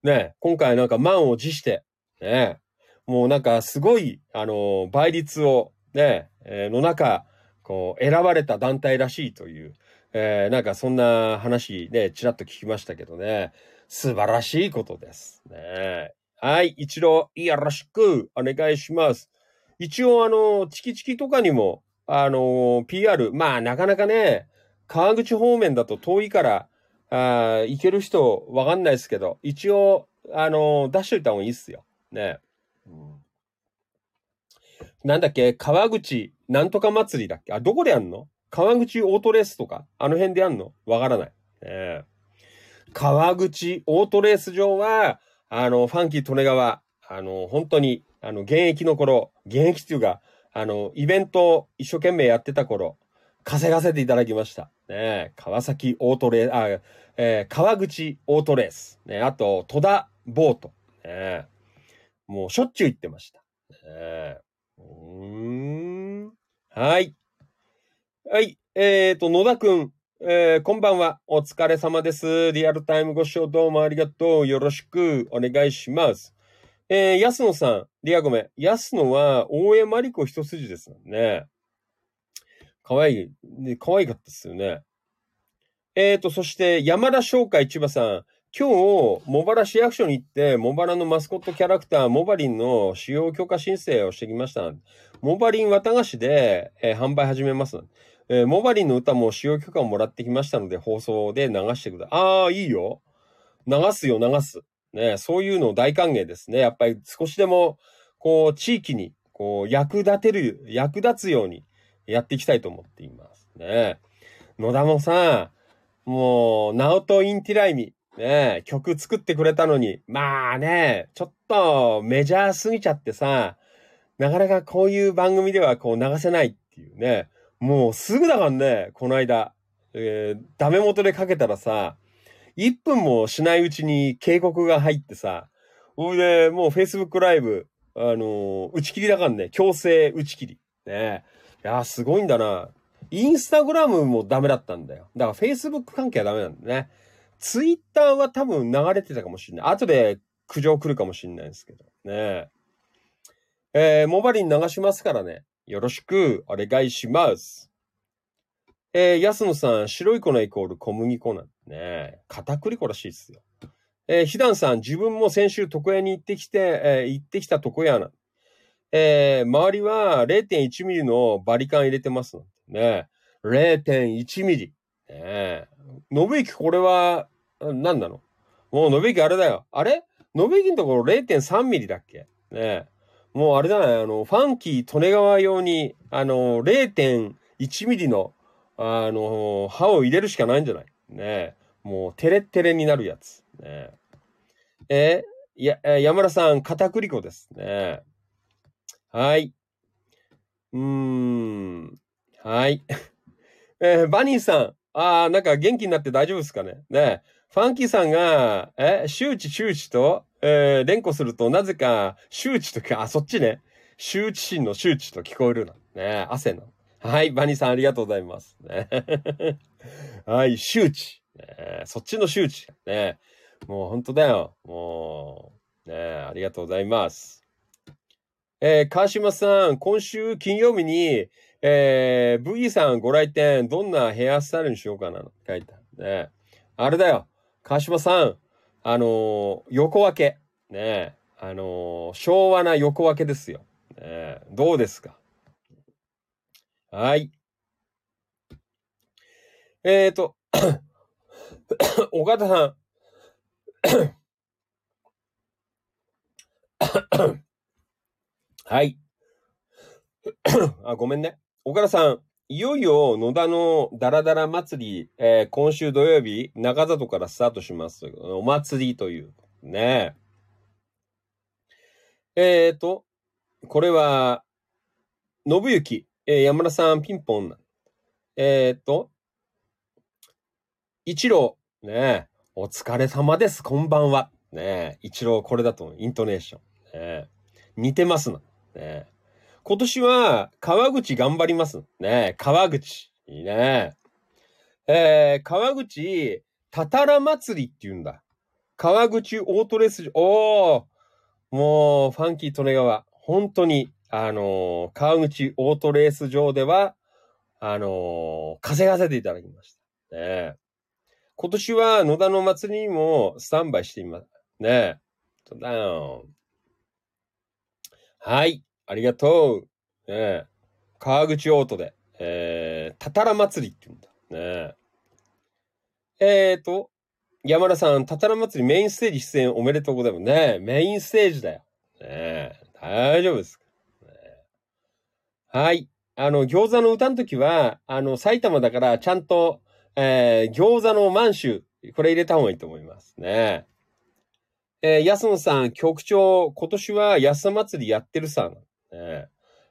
ね今回なんか満を持して、ねもうなんかすごい、あの、倍率を、ねえー、の中、こう、選ばれた団体らしいという、えー、なんかそんな話ね、ちらっと聞きましたけどね、素晴らしいことです。ねはい、一度よろしくお願いします。一応あの、チキチキとかにも、あの、PR、まあなかなかね、川口方面だと遠いから、あ行ける人わかんないですけど、一応、あの、出しといた方がいいっすよ。ね。うん、なんだっけ川口なんとか祭りだっけ？あ、どこでやんの？川口オートレースとか？あの辺でやんの？わからない。ね、川口オートレース場は、あの、ファンキー利根川、あの、本当に、あの、現役の頃、現役っていうか、あの、イベントを一生懸命やってた頃、稼がせていただきました。ね川崎オートレース、あ、えー、川口オートレース。ねあと、戸田ボート。ねもうしょっちゅう行ってました。ねうん。はい。はい。えっ、ー、と、野田くん。えー、こんばんは。お疲れ様です。リアルタイムご視聴どうもありがとう。よろしくお願いします。えー、安野さん。リアごめん。安野は、大江真理子一筋ですもんね。かわいい、ね、かわいかったですよね。えーと、そして山田商会千葉さん。今日、茂原市役所に行って、茂原のマスコットキャラクター、モバリンの使用許可申請をしてきました。モバリン綿菓子で、えー、販売始めます。えー、モバリンの歌も使用許可をもらってきましたので、放送で流してください。ああ、いいよ。流すよ、流す。ね、そういうの大歓迎ですね。やっぱり少しでも、こう、地域に、こう、役立てる、役立つようにやっていきたいと思っていますね。野田もさ、もう、ナオト・インティライミ、ね、曲作ってくれたのに、まあね、ちょっとメジャーすぎちゃってさ、なかなかこういう番組ではこう流せないっていうね、もうすぐだからね、この間、えー、ダメ元でかけたらさ、1分もしないうちに警告が入ってさ、ほいで、もう Facebook ライブ、あのー、打ち切りだからね、強制打ち切り。ねいやすごいんだな。インスタグラムもダメだったんだよ。だから Facebook 関係はダメなんだね。Twitter は多分流れてたかもしれない。後で苦情来るかもしれないですけど。ねえー、モバリン流しますからね。よろしくお願いします。えー、安野さん、白い粉イコール小麦粉なんね。片栗粉らしいですよ。えー、ひだんさん、自分も先週床屋に行ってきて、えー、行ってきた床屋な。えー、周りは0.1ミリのバリカン入れてますね。0.1ミリ。ね信行これは、何なの？もう信行あれだよ。あれ？信行のところ0.3ミリだっけ？ねもうあれだね、あの、ファンキー利根川用に、あの、0.1ミリの、あの、刃を入れるしかないんじゃない？ねもう、テレッテレになるやつ。ねえー、や、山田さん、片栗粉ですね。はい。うーん。はい。えー、バニーさん。ああ、なんか元気になって大丈夫ですかね？ねファンキーさんが、え、周知周知と、えー、連呼すると、なぜか、周知とか、あ、そっちね。周知心の周知と聞こえるな。ね汗の。はい、バニーさんありがとうございます。ね、はい、周知。ね、そっちの周知。ね、もう本当だよ。もう、ね、ありがとうございます。えー、川島さん、今週金曜日に、えー、ブギーさんご来店、どんなヘアスタイルにしようかな書いた。ね。あれだよ。川島さん、あのー、横分け。ね。あのー、昭和な横分けですよ。ね、どうですか？はい。えーと、岡田さん。はい。あ、ごめんね。岡田さん、いよいよ野田のダラダラ祭り、えー、今週土曜日、中里からスタートします。お祭りという。ねえ。えーと、これは、信行、えー、山田さんピンポン。えーと、一郎、ねお疲れ様です、こんばんは。ね一郎これだと、イントネーション。ね似てますな。ね今年は、川口頑張ります。ね川口。いいね。えー、川口、たたら祭りって言うんだ。川口オートレース、おーもう、ファンキー利根川。本当に、あの、川口オートレース場では、あの、稼がせていただきました。ね今年は野田の祭りにもスタンバイしています。ねえ。だよ。はい。ありがとう。ね川口オートで、えー、たたら祭りって言うんだ。ねええーと、山田さん、たたら祭りメインステージ出演おめでとうございます。ねメインステージだよ。ね大丈夫ですか、はい。あの、餃子の歌の時は、あの、埼玉だからちゃんと、えー、餃子の満州、これ入れた方がいいと思いますね。えー、安野さん、局長、今年は安田祭りやってるさ。ね、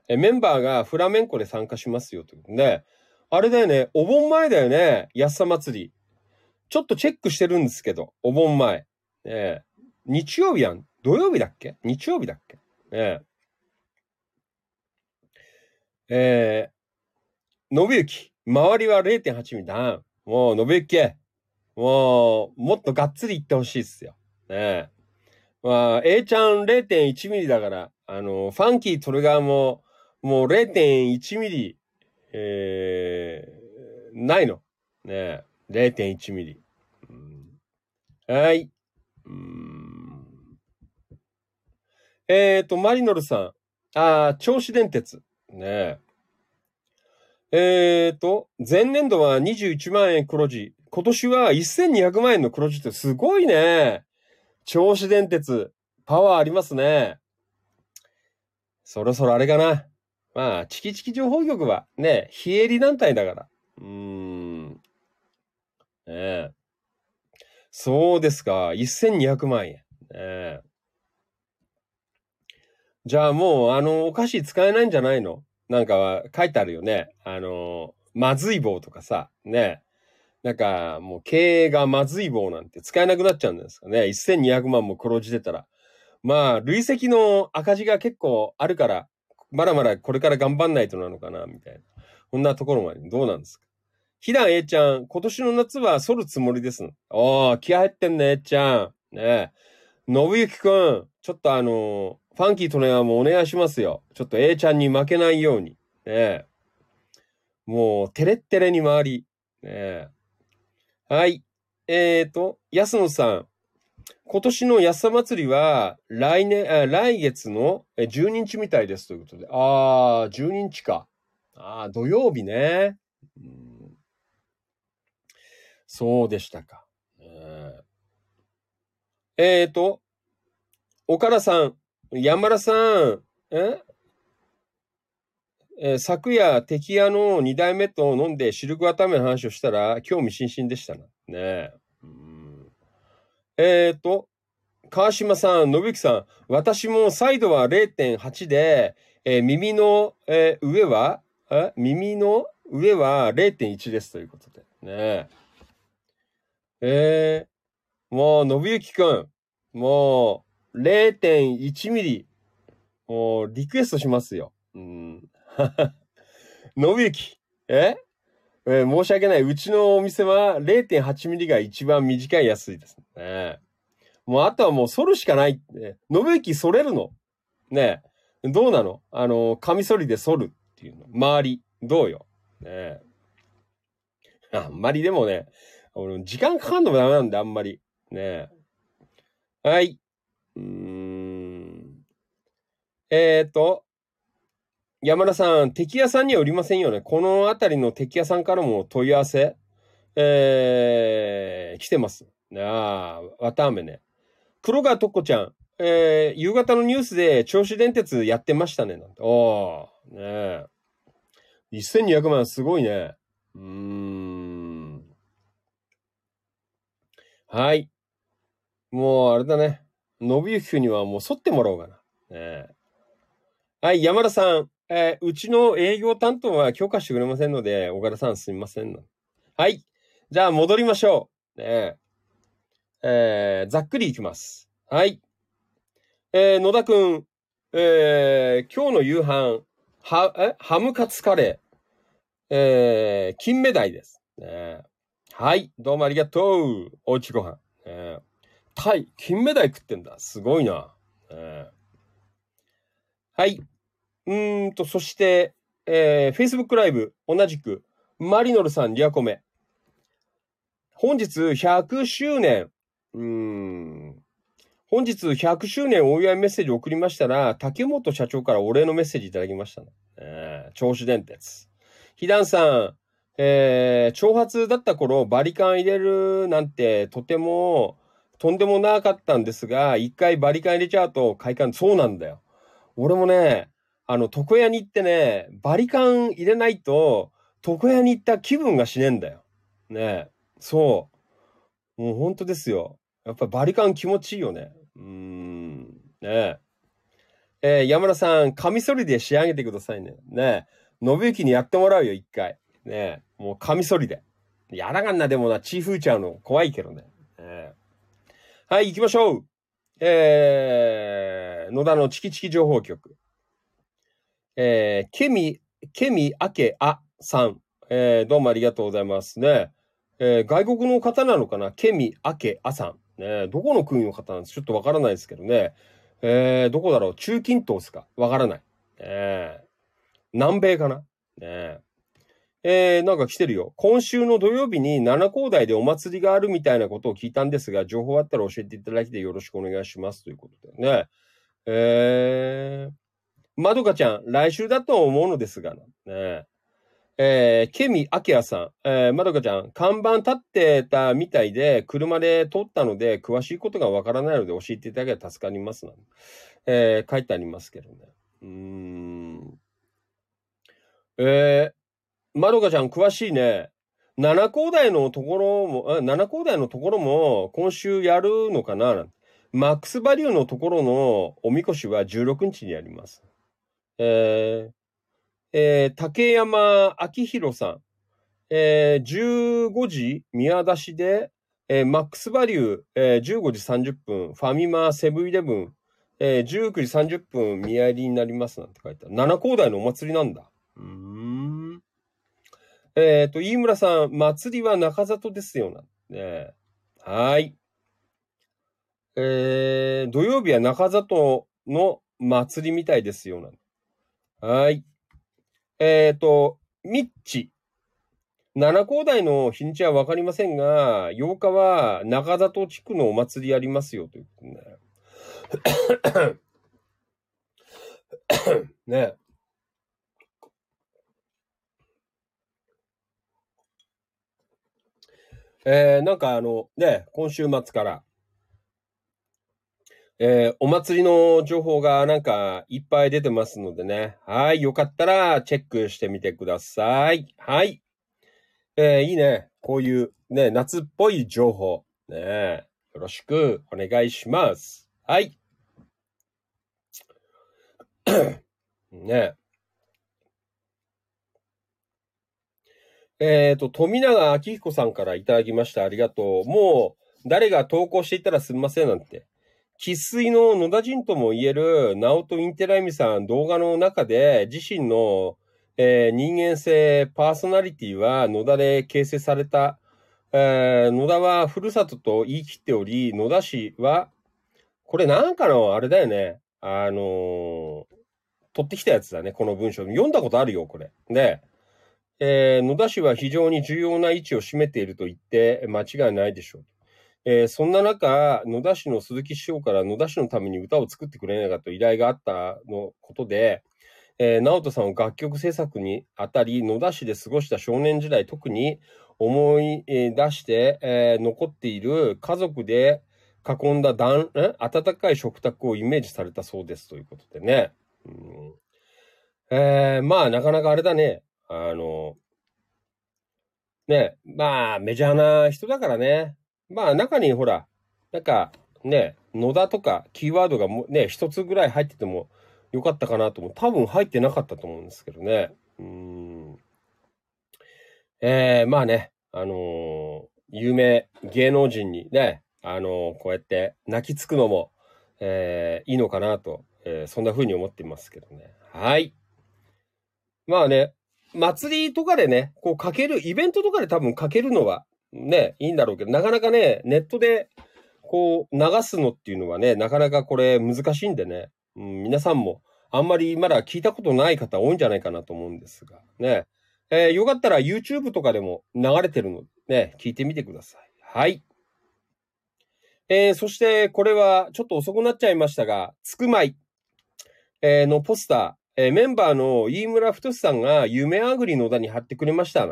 えメンバーがフラメンコで参加しますよということで、あれだよね、お盆前だよね、安さ祭り。ちょっとチェックしてるんですけど、お盆前。ね、日曜日やん。土曜日だっけ？日曜日だっけ？ねえー、信行。周りは0.8ミリだ。もう、信行。もう、もっとがっつり行ってほしいっすよ。ねまあ、A ちゃん0.1ミリだから、あの、ファンキートルガーも、もう0.1ミリ、えないの。ねえ0.1ミリ。はい。えっ、ー、と、マリノルさん。ああ、銚子電鉄。ねえ。えっ、ー、と、前年度は21万円黒字。今年は1200万円の黒字ってすごいね。銚子電鉄。パワーありますね。そろそろあれかな。まあ、チキチキ情報局はね、非営利団体だから。うーん。ねえ。そうですか。1200万円。ねえ。じゃあもう、あの、お菓子使えないんじゃないの？なんか書いてあるよね。あの、まずい棒とかさ、ね。なんか、もう経営がまずい棒なんて使えなくなっちゃうんですかね。1200万も黒字出たら。まあ、累積の赤字が結構あるから、まだまだこれから頑張んないとなのかな、みたいな。こんなところまでどうなんですか？ひだん A ちゃん、今年の夏は反るつもりです。おー、気合入ってんね、A ちゃん。ねえ。のぶゆきくん、ちょっとあのファンキートネアもうお願いしますよ。ちょっと A ちゃんに負けないように。ねえ。もう、テレッテレに回り。ねえ。はい。えーと、安野さん。今年の安さ祭りは、来年、あ来月の12日みたいですということで。ああ、12日か。ああ、土曜日ね。うん、そうでしたか。えーと、岡田さん、山田さん、え？えー、昨夜、敵屋の二代目と飲んでシルクワタメの話をしたら、興味津々でしたな。ねえ。えっ、ー、と、川島さん、信之さん、私もサイドは0.8で、えー、耳の、えー、上は、え？耳の上は0.1ですということで。ねえ。えー、もう、信之くん、もう、0.1ミリ、もう、リクエストしますよ。うん。信之、え？えー、申し訳ない。うちのお店は0.8ミリが一番短い安いですね。もうあとはもう反るしかない。ね、信行反れるの？ねどうなの？あの、カミソリで反るっていうの。周り。どうよ？ねあんまりでもね、俺、時間かかんのもダメなんで、あんまり。ねはい。うん。えっ、ー、と、山田さん、敵屋さんには売りませんよね。このあたりの敵屋さんからも問い合わせ、えー、来てます。ああ、わたあめね。黒川とっこちゃん、えー、夕方のニュースで銚子電鉄やってましたね。なんて。おー、ねえ。1200万すごいね。うーん。はい。もう、あれだね。信行くんにはもう沿ってもらおうかな。ねはい、山田さん。えー、うちの営業担当は許可してくれませんので、岡田さんすみません。はい。じゃあ戻りましょう。ねえー、ざっくりいきます。はい。えー、野田くん、えー、今日の夕飯、は、え、ハムカツカレー、えー、金目鯛です。ね、はい。どうもありがとう。おうちご飯。ね、タイ、金目鯛食ってんだ。すごいな。ね、はい。うんと、そして、えー、Facebook ライブ、同じく、マリノルさん、リアコメ。本日100周年、うん、本日100周年お祝いメッセージを送りましたら、竹本社長からお礼のメッセージいただきましたね。えー、銚子電鉄。ひだんさん、えー、長髪だった頃、バリカン入れるなんてとてもとんでもなかったんですが、一回バリカン入れちゃうと快感、そうなんだよ。俺もね、あの、床屋に行ってね、バリカン入れないと、床屋に行った気分がしねえんだよ。ねそう。もう本当ですよ。やっぱバリカン気持ちいいよね。うーん。ねえー、山田さん、カミソリで仕上げてくださいね。ねえ。信行にやってもらうよ、一回。ねえ。もうカミソリで。やらがんな、でもな、チーフーちゃうの。怖いけどね。ねはい、行きましょう。えー、野田のチキチキ情報局。えー、ケミ、ケミアケアさん。えー、どうもありがとうございますね。えー、外国の方なのかな？ケミアケアさん。ね、どこの国の方なんです？かちょっとわからないですけどね。えー、どこだろう？中近東ですか？わからない。えー、南米かな？ねえー、なんか来てるよ。今週の土曜日に七高台でお祭りがあるみたいなことを聞いたんですが、情報あったら教えていただいてよろしくお願いしますということでね。えー、まどかちゃん、来週だと思うのですが、ね。えー、ケミアキアさん、えー、まどかちゃん、看板立ってたみたいで、車で通ったので、詳しいことがわからないので教えていただけたら助かりますな。えー、書いてありますけどね。うーん。えー、まどかちゃん、詳しいね。七高台のところも、七高台のところも今週やるのかなマックスバリューのところのおみこしは16日にやります。えー、えー、竹山明宏さん、えー、15時宮出しで、えー、マックスバリュー、えー、15時30分、ファミマセブンイレブン、えー、19時30分宮入りになりますなんて書いてある。七高台のお祭りなんだ。うーん。えっ、ー、と、飯村さん、祭りは中里ですよな。ねはい。えー、土曜日は中里の祭りみたいですよな。はい。えっ、ー、と、ミッチ。七高台の日にちはわかりませんが、8日は中里地区のお祭りやりますよということ ね。ね。えー、なんかあの、ね、今週末から、えー、お祭りの情報がなんかいっぱい出てますのでね。はい。よかったらチェックしてみてください。はい。えー、いいね。こういうね、夏っぽい情報。ね。よろしくお願いします。はい。ね。えっ、ー、と、富永明彦さんからいただきました。ありがとう。もう、誰が投稿していたらすみませんなんて。喫水の野田人とも言える、ナオト・インテライミさん動画の中で、自身の、えー、人間性、パーソナリティは野田で形成された。えー、野田はふるさとと言い切っており、野田市は、これなんかのあれだよね。あのー、取ってきたやつだね、この文章。読んだことあるよ、これ。で、えー、野田市は非常に重要な位置を占めていると言って間違いないでしょう。えー、そんな中、野田市の鈴木市長から野田市のために歌を作ってくれないかと依頼があったのことで、えー、直人さんを楽曲制作にあたり、野田市で過ごした少年時代、特に思い出して、えー、残っている家族で囲んだ暖温かい食卓をイメージされたそうですということでね。うんえー、まあ、なかなかあれだね。あの、ね、まあ、メジャーな人だからね。まあ中にほら、なんかね、野田とかキーワードがもね、一つぐらい入っててもよかったかなと思う。多分入ってなかったと思うんですけどね。うん。えー、まあね、あのー、有名芸能人にね、あのー、こうやって泣きつくのも、えー、いいのかなと、えー、そんな風に思っていますけどね。はい。まあね、祭りとかでね、こうかける、イベントとかで多分かけるのは、ね、いいんだろうけど、なかなかね、ネットで、こう、流すのっていうのはね、なかなかこれ難しいんでね、うん、皆さんも、あんまりまだ聞いたことない方多いんじゃないかなと思うんですが、ね。えー、よかったら YouTube とかでも流れてるので、ね、聞いてみてください。はい。えー、そして、これはちょっと遅くなっちゃいましたが、つくまい、えー、のポスター、えー、メンバーの飯村太さんが夢あぐりの田に貼ってくれました。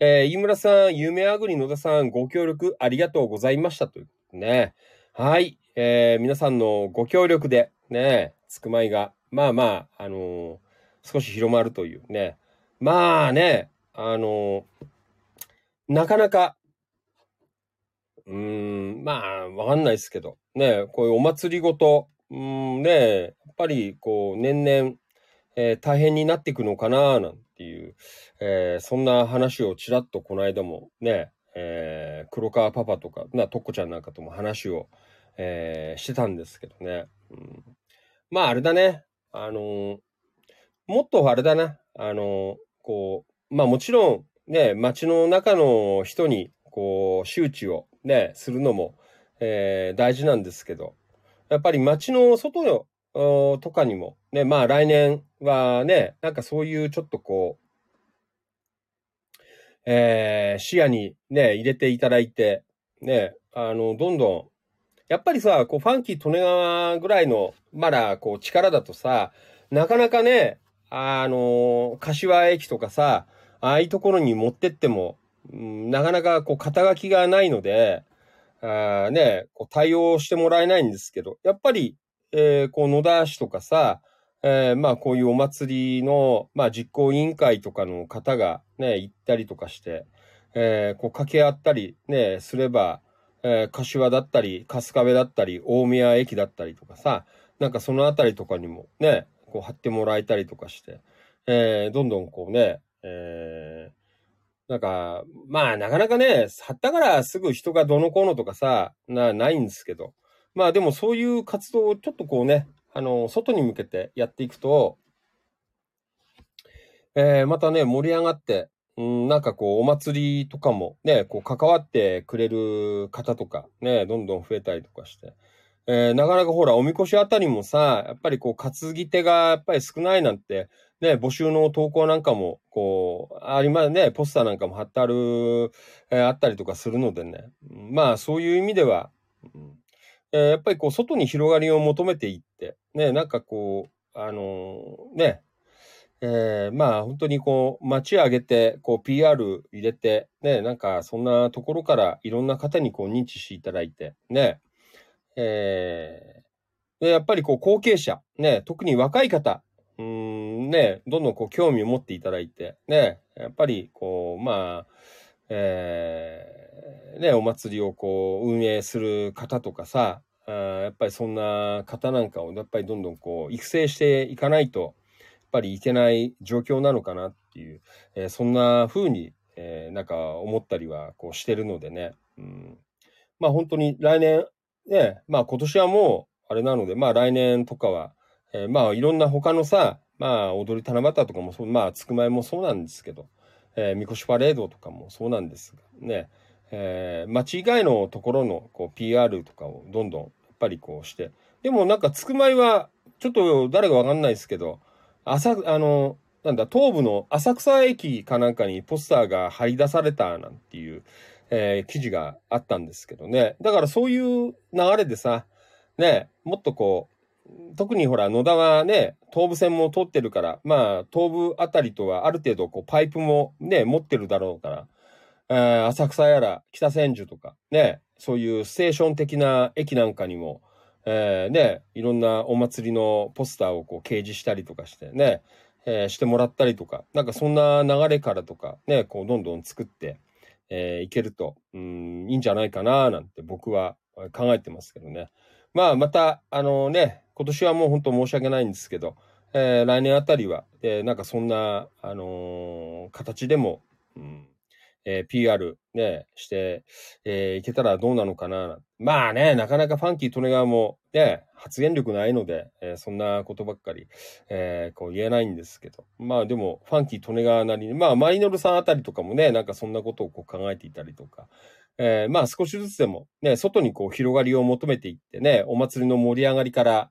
えー、飯村さん、夢あぐり野田さん、ご協力ありがとうございましたというね。はい。えー、皆さんのご協力で、ね、つくまいが、まあまあ、あのー、少し広まるというね。まあね、あのー、なかなか、うーん、まあ、わかんないですけど、ね、こういうお祭りごと、うん、ね、やっぱり、こう、年々、えー、大変になっていくのかな、なんていう、えー、そんな話をちらっとこの間もね、えー、黒川パパとか、な、とっこちゃんなんかとも話を、え、してたんですけどね。うん、まあ、あれだね。あの、もっとあれだな。あの、こう、まあもちろん、ね、街の中の人に、こう、周知をね、するのも、え、大事なんですけど、やっぱり街の外のとかにも、ね、まあ来年はね、なんかそういうちょっとこうえー、視野にね、入れていただいて、ね、あの、どんどん、やっぱりさ、こう、ファンキー・利根川ぐらいの、まだ、こう、力だとさ、なかなかね、あの、柏駅とかさ、ああいうところに持ってっても、なかなか、こう、肩書きがないので、あね、こう対応してもらえないんですけど、やっぱり、えー、こう野田市とかさ、えー、まあこういうお祭りの、まあ実行委員会とかの方がね、行ったりとかして、えー、こう掛け合ったりね、すれば、えー、柏だったり、春日部だったり、大宮駅だったりとかさ、なんかそのあたりとかにもね、こう貼ってもらえたりとかして、えー、どんどんこうね、えー、なんか、まあ、なかなかね、貼ったからすぐ人がどのこうのとかさ、な、ないんですけど。まあでもそういう活動をちょっとこうね、あの、外に向けてやっていくと、えー、またね、盛り上がって、うん、なんかこう、お祭りとかもね、こう、関わってくれる方とか、ね、どんどん増えたりとかして。えー、なかなかほら、おみこしあたりもさ、やっぱりこう、担ぎ手がやっぱり少ないなんて、ね、募集の投稿なんかも、こう、ありますね、ポスターなんかも貼ってある、えー、あったりとかするのでね。まあ、そういう意味では、うんえー、やっぱりこう、外に広がりを求めていって、ね、なんかこう、あのー、ね、えー、まあ本当にこう街上げてこう PR 入れてねなんかそんなところからいろんな方にこう認知していただいてねえー、でやっぱりこう後継者ね特に若い方うんね、どんどんこう興味を持っていただいて、ね、やっぱりこう、まあ、えー、ね、お祭りをこう運営する方とかさ、あやっぱりそんな方なんかをやっぱりどんどんこう育成していかないと、やっぱりいけない状況なのかなっていう、えー、そんな風に、えー、なんか思ったりはこうしてるのでね。うん、まあ本当に来年、ね、まあ今年はもうあれなので、まあ来年とかは、えー、まあいろんな他のさ、まあ踊り七夕とかもそう、まあつくまいもそうなんですけど、えー、みこしパレードとかもそうなんですがね、えー、町以外のところのこう PR とかをどんどんやっぱりこうして、でもなんかつくまいは、ちょっと誰かわかんないですけど、朝、あの、なんだ、東部の浅草駅かなんかにポスターが貼り出されたなんていう、えー、記事があったんですけどね。だからそういう流れでさ、ね、もっとこう、特にほら、野田はね、東武線も通ってるから、まあ、東武あたりとはある程度、こう、パイプもね、持ってるだろうから、えー、浅草やら北千住とか、ね、そういうステーション的な駅なんかにも、えー、ね、いろんなお祭りのポスターをこう掲示したりとかしてね、えー、してもらったりとか、なんかそんな流れからとか、ね、こうどんどん作って、えー、いけると、うん、いいんじゃないかな、なんて僕は考えてますけどね。まあ、また、あのね、今年はもう本当申し訳ないんですけど、えー、来年あたりは、えー、なんかそんな、あのー、形でも、うんえー、PR ね、して、えー、いけたらどうなのかな。まあね、なかなかファンキー・トネガーもね、発言力ないので、えー、そんなことばっかり、えー、こう言えないんですけど。まあでも、ファンキー・トネガーなりに、まあマイノルさんあたりとかもね、なんかそんなことをこう考えていたりとか、えー、まあ少しずつでもね、外にこう広がりを求めていってね、お祭りの盛り上がりから、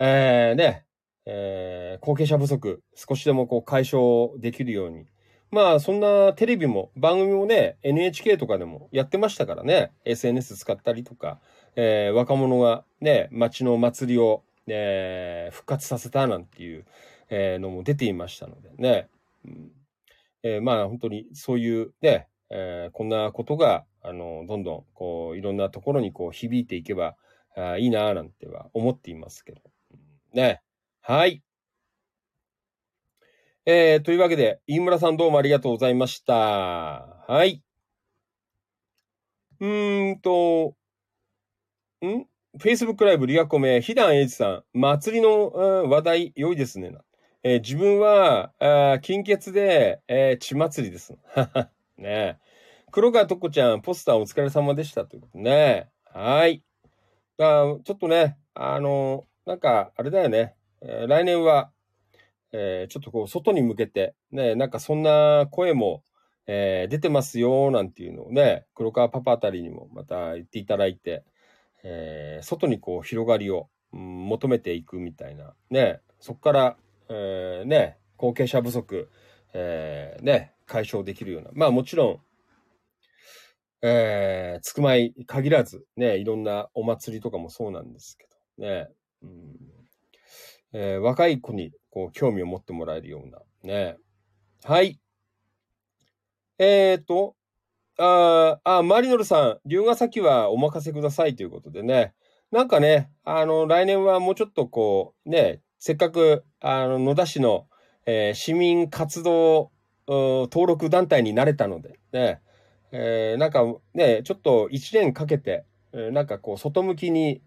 えー、ね、えー、後継者不足、少しでもこう解消できるように。まあ、そんなテレビも、番組もね、NHK とかでもやってましたからね、SNS 使ったりとか、えー、若者がね、街の祭りを、えー、復活させたなんていう、えー、のも出ていましたのでね。うんえー、まあ、本当にそういうね、えー、こんなことが、あの、どんどん、こう、いろんなところにこう響いていけばあいいなぁなんては思っていますけど。ね。はい。えー、というわけで、飯村さんどうもありがとうございました。はい。うーんと、ん ?Facebook ライブリアコメ、ひだんえいじさん、祭りの、うん、話題良いですね。えー、自分は、あ金欠で、えー、血祭りです。ね黒川とこちゃん、ポスターお疲れ様でしたということね。はい。あちょっとね、あのなんか、あれだよね。えー、来年は、えー、ちょっとこう、外に向けて、ね、なんかそんな声も、えー、出てますよ、なんていうのをね、黒川パパあたりにもまた言っていただいて、えー、外にこう、広がりを、うん、求めていくみたいな、ね、そこから、えー、ね、後継者不足、えー、ね、解消できるような。まあもちろん、えー、つくまい限らず、ね、いろんなお祭りとかもそうなんですけど、ね、うんえー、若い子にこう興味を持ってもらえるような、ね。はい。えーと、ああ、マリノルさん、龍ヶ崎はお任せくださいということでね。なんかね、あの、来年はもうちょっとこう、ね、せっかく、あの、野田市の、えー、市民活動登録団体になれたので、ね、えー、なんかね、ちょっと一年かけて、え、なんかこう、外向きに、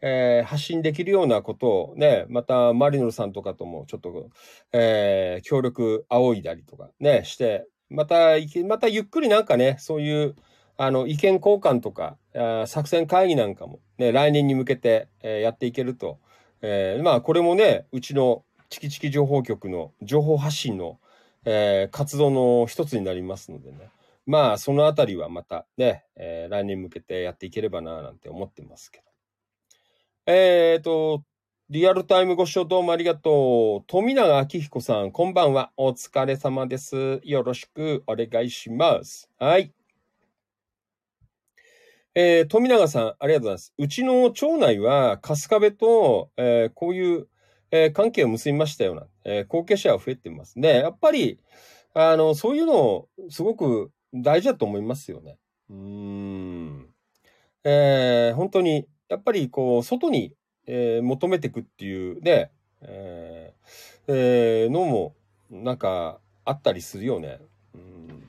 えー、発信できるようなことをね、またマリノルさんとかともちょっと、えー、協力仰いだりとかね、して、また、またゆっくりなんかね、そういう、あの、意見交換とか、作戦会議なんかもね、来年に向けて、えー、やっていけると、えー、まあ、これもね、うちのチキチキ情報局の情報発信の、えー、活動の一つになりますのでね。まあ、そのあたりはまたね、えー、来年向けてやっていければな、なんて思ってますけど。えっ、ー、と、リアルタイムご視聴どうもありがとう。富永明彦さん、こんばんは。お疲れ様です。よろしくお願いします。はい。えー、富永さん、ありがとうございます。うちの町内は、春日部と、えー、こういう、えー、関係を結びましたような、え、後継者は増えてますね。やっぱり、あの、そういうの、すごく大事だと思いますよね。うん。え、本当に、やっぱりこう、外に、えー、求めていくっていうね、えー、えー、のも、なんか、あったりするよね。うん。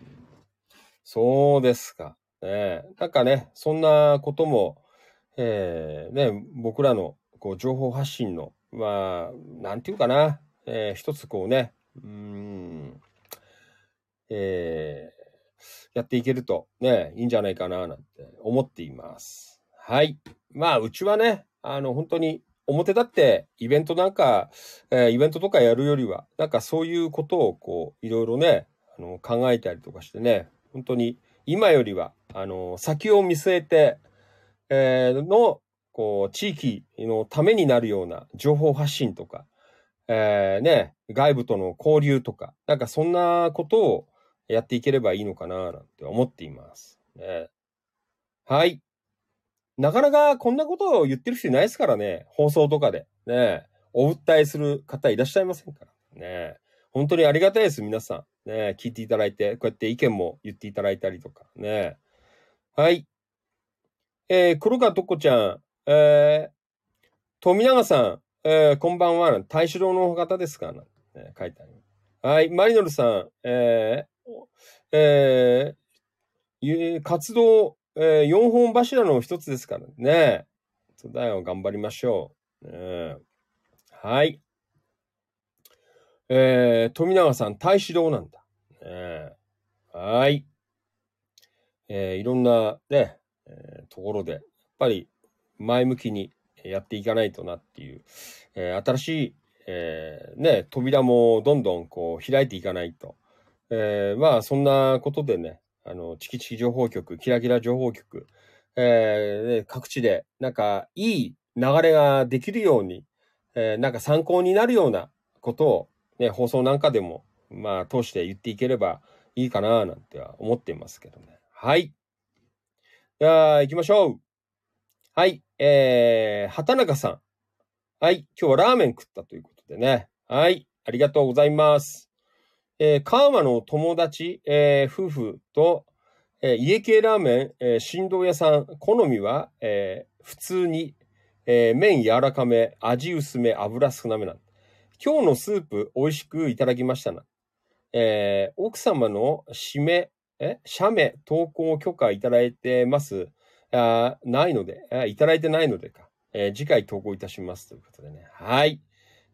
そうですか。ね、なんかね、そんなことも、えー、ね、僕らの、こう、情報発信の、まあ、なんていうかな、えー、一つこうね、うん、えー、やっていけるとね、いいんじゃないかな、なんて思っています。はい。まあ、うちはね、あの、本当に、表立ってイベントなんか、えー、イベントとかやるよりは、なんかそういうことをこう、いろいろね、あの、考えたりとかしてね、本当に今よりは、あの、先を見据えて、えー、の、こう、地域のためになるような情報発信とか、えー、ね、外部との交流とか、なんかそんなことをやっていければいいのかな、なんて思っています。ね、はい。なかなかこんなことを言ってる人いないですからね。放送とかで。ね。お訴えする方いらっしゃいませんから。ね。本当にありがたいです、皆さん。ね。聞いていただいて、こうやって意見も言っていただいたりとか。ね。はい。えー、黒川とっこちゃん。えー、富永さん。えー、こんばんは。大志郎の方ですか、ね、書いてある。はい。マリノルさん。えー、えー、活動、えー、4本柱の一つですからね。そうだよ、頑張りましょう。ね、はい。えー、富永さん、大志郎なんだ。ね、はい。えー、いろんなね、えー、ところで、やっぱり前向きにやっていかないとなっていう、えー、新しい、えー、ね、扉もどんどんこう開いていかないと、えー、まあ、そんなことでね、あの、チキチキ情報局、キラキラ情報局、えー、各地で、なんか、いい流れができるように、えー、なんか参考になるようなことを、ね、放送なんかでも、まあ、通して言っていければいいかな、なんては思っていますけどね。はい。じゃあ、行きましょう。はい。えー、畑中さん。はい。今日はラーメン食ったということでね。はい。ありがとうございます。えー、川間の友達、えー、夫婦と、えー、家系ラーメン、えー、振動屋さん、好みは、えー、普通に、えー、麺柔らかめ、味薄め、油少なめな今日のスープ美味しくいただきましたな。えー、奥様の締め、え、写メ投稿許可いただいてますあないのであ、いただいてないのでか。えー、次回投稿いたしますということでね。はい。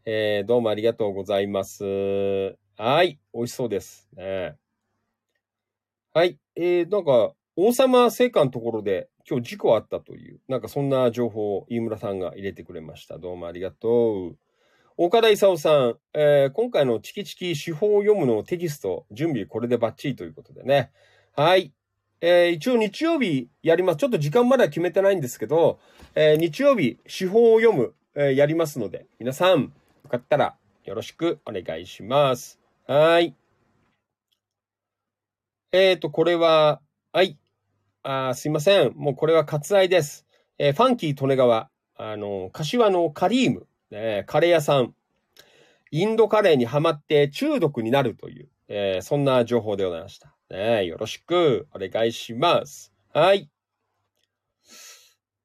えー、どうもありがとうございます。はい。美味しそうです。ね、はい。えー、なんか、王様聖火のところで今日事故あったという、なんかそんな情報を飯村さんが入れてくれました。どうもありがとう。岡田勲さん、えー、今回のチキチキ手法を読むのテキスト、準備これでバッチリということでね。はい。えー、一応日曜日やります。ちょっと時間まだ決めてないんですけど、えー、日曜日手法を読む、えー、やりますので、皆さん、よかったらよろしくお願いします。はい。えっ、ー、と、これは、はい。あすいません。もうこれは割愛です。えー、ファンキー利根川、あの、柏のカリーム、ね、カレー屋さん、インドカレーにハマって中毒になるという、えー、そんな情報でございました。ね、よろしくお願いします。はい。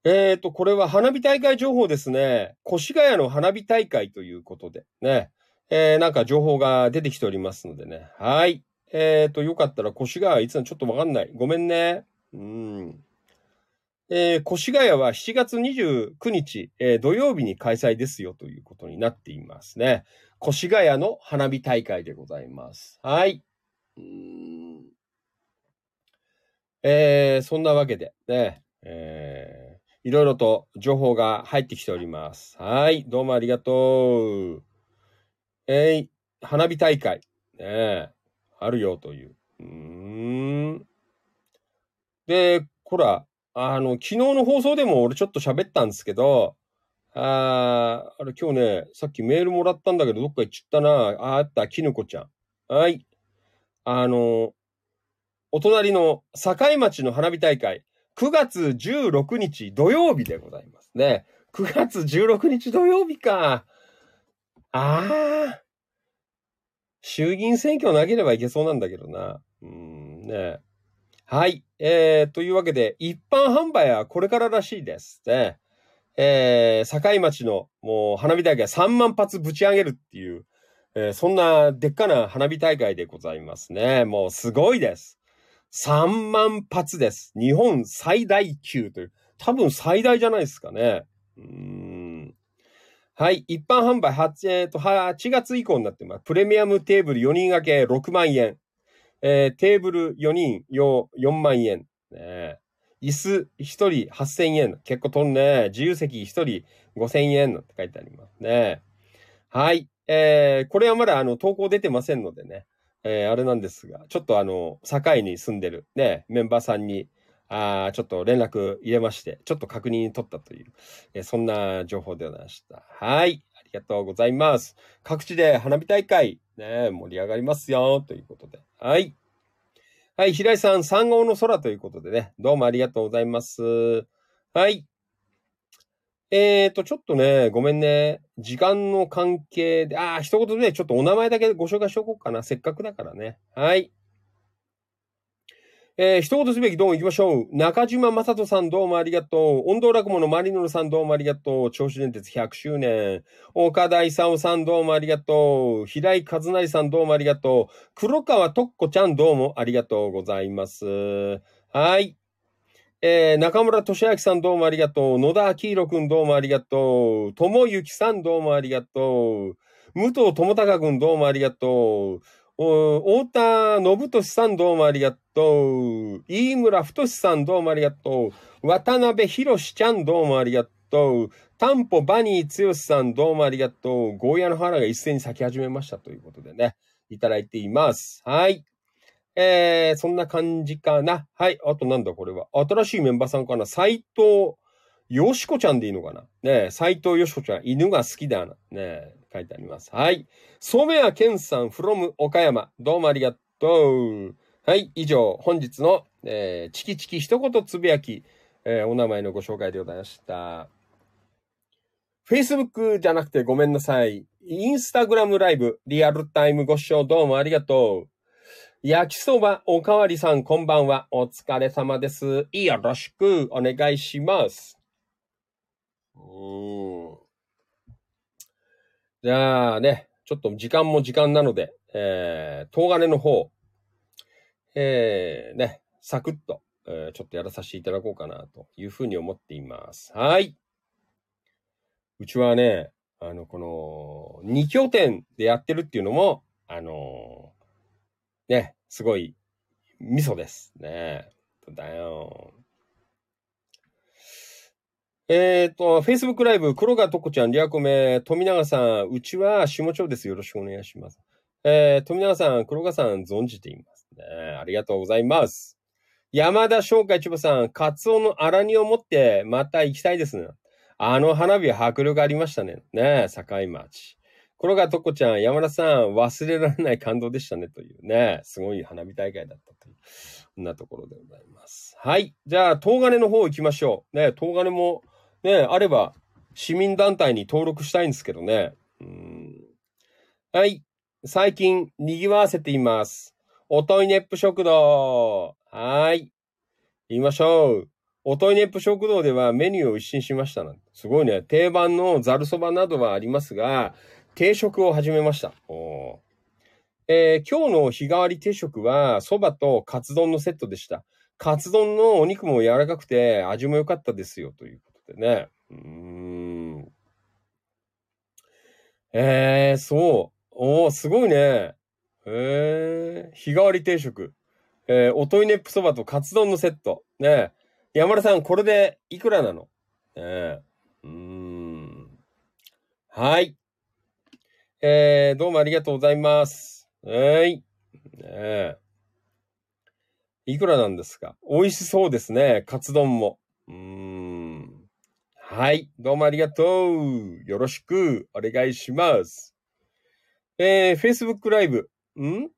えっ、ー、と、これは花火大会情報ですね。越谷の花火大会ということで、ね。えー、なんか情報が出てきておりますのでね。はい。えっ、ー、と、よかったら越谷いつのちょっとわかんない。ごめんね。うん。えー、越谷は7月29日、えー、土曜日に開催ですよということになっていますね。越谷の花火大会でございます。はい。うんえー、そんなわけでね、えー、いろいろと情報が入ってきております。はい。どうもありがとう。えー、花火大会、ね、あるよという。うん。で、ほら、あの、昨日の放送でも俺ちょっと喋ったんですけど、ああれ今日ね、さっきメールもらったんだけど、どっか行っちゃったな。ああった、きぬこちゃん。はい。あの、お隣の境町の花火大会、9月16日土曜日でございますね。9月16日土曜日か。ああ。衆議院選挙なければいけそうなんだけどな。うんね。はい。えー、というわけで、一般販売はこれかららしいですね。えー、境町のもう花火大会3万発ぶち上げるっていう、えー、そんなでっかな花火大会でございますね。もうすごいです。3万発です。日本最大級という。多分最大じゃないですかね。うんはい。一般販売8、えー、と8月以降になってます。プレミアムテーブル4人掛け6万円。えー、テーブル4人用4万円。ね、椅子1人8000円。結構取るね。自由席1人5000円って書いてありますね。はい。えー、これはまだあの投稿出てませんのでね。えー、あれなんですが、ちょっとあの、境に住んでるね、メンバーさんに、あちょっと連絡入れまして、ちょっと確認取ったという、え、そんな情報でございました。はい。ありがとうございます。各地で花火大会、ね、盛り上がりますよ、ということで。はい。はい、平井さん、三号の空ということでね、どうもありがとうございます。はい。えーと、ちょっとね、ごめんね。時間の関係で、ああ、一言でちょっとお名前だけご紹介しとこうかな。せっかくだからね。はい。えー、一言すべきどうも行きましょう。中島正人さんどうもありがとう。音頭落語のマリノルさんどうもありがとう。銚子電鉄100周年。岡田勲さんどうもありがとう。平井和成さんどうもありがとう。黒川とっこちゃんどうもありがとうございます。はい。えー、中村俊明さんどうもありがとう。野田明宏くんどうもありがとう。友幸さんどうもありがとう。武藤智隆くんどうもありがとう。太田信俊さんどうもありがとう。飯村太さんどうもありがとう。渡辺博ちゃんどうもありがとう。タンポバニー剛さんどうもありがとう。ゴーヤの花が一斉に咲き始めましたということでね、いただいています。はい。えー、そんな感じかな。はい。あとなんだこれは。新しいメンバーさんかな。斎藤よしこちゃんでいいのかなね斎藤よしこちゃん、犬が好きだな。ね書いてあります。はい。染谷健さん from 岡山。どうもありがとう。はい。以上、本日の、えー、チキチキ一言つぶやき、えー、お名前のご紹介でございました。Facebook じゃなくてごめんなさい。インスタグラムライブ、リアルタイムご視聴どうもありがとう。焼きそばおかわりさん、こんばんは。お疲れ様です。よろしくお願いします。うん。じゃあね、ちょっと時間も時間なので、えー、東金の方、えー、ね、サクッと、えー、ちょっとやらさせていただこうかなというふうに思っています。はい。うちはね、あの、この、二拠点でやってるっていうのも、あのー、ね、すごい、味噌ですね。だよ。えっ、ー、と、Facebook ライブ、黒川とこちゃん、リアコメ、富永さん、うちは下町です。よろしくお願いします。えー、富永さん、黒川さん、存じていますね。ありがとうございます。山田翔海千葉さん、カツオの荒煮を持って、また行きたいですね。あの花火迫力ありましたね。ね境町。黒川とこちゃん、山田さん、忘れられない感動でしたね、というね、すごい花火大会だったという、そんなところでございます。はい。じゃあ、東金の方行きましょう。ね、東金も、ね、あれば、市民団体に登録したいんですけどね。はい。最近、賑わせています。おといねっぷ食堂。はい。言いましょう。おといねっぷ食堂ではメニューを一新しました。すごいね。定番のざるそばなどはありますが、定食を始めました。えー、今日の日替わり定食は、そばとカツ丼のセットでした。カツ丼のお肉も柔らかくて味も良かったですよ、ということでね。うーん。えー、そう。おー、すごいね。えー、日替わり定食。えー、おといねっぷそばとカツ丼のセット。ね山田さん、これでいくらなの？えねうーん。はい。えー、どうもありがとうございます。はい。ねいくらなんですか？美味しそうですね。カツ丼も。うーん。はい。どうもありがとう。よろしくお願いします。えー、Facebook ライブ。ん？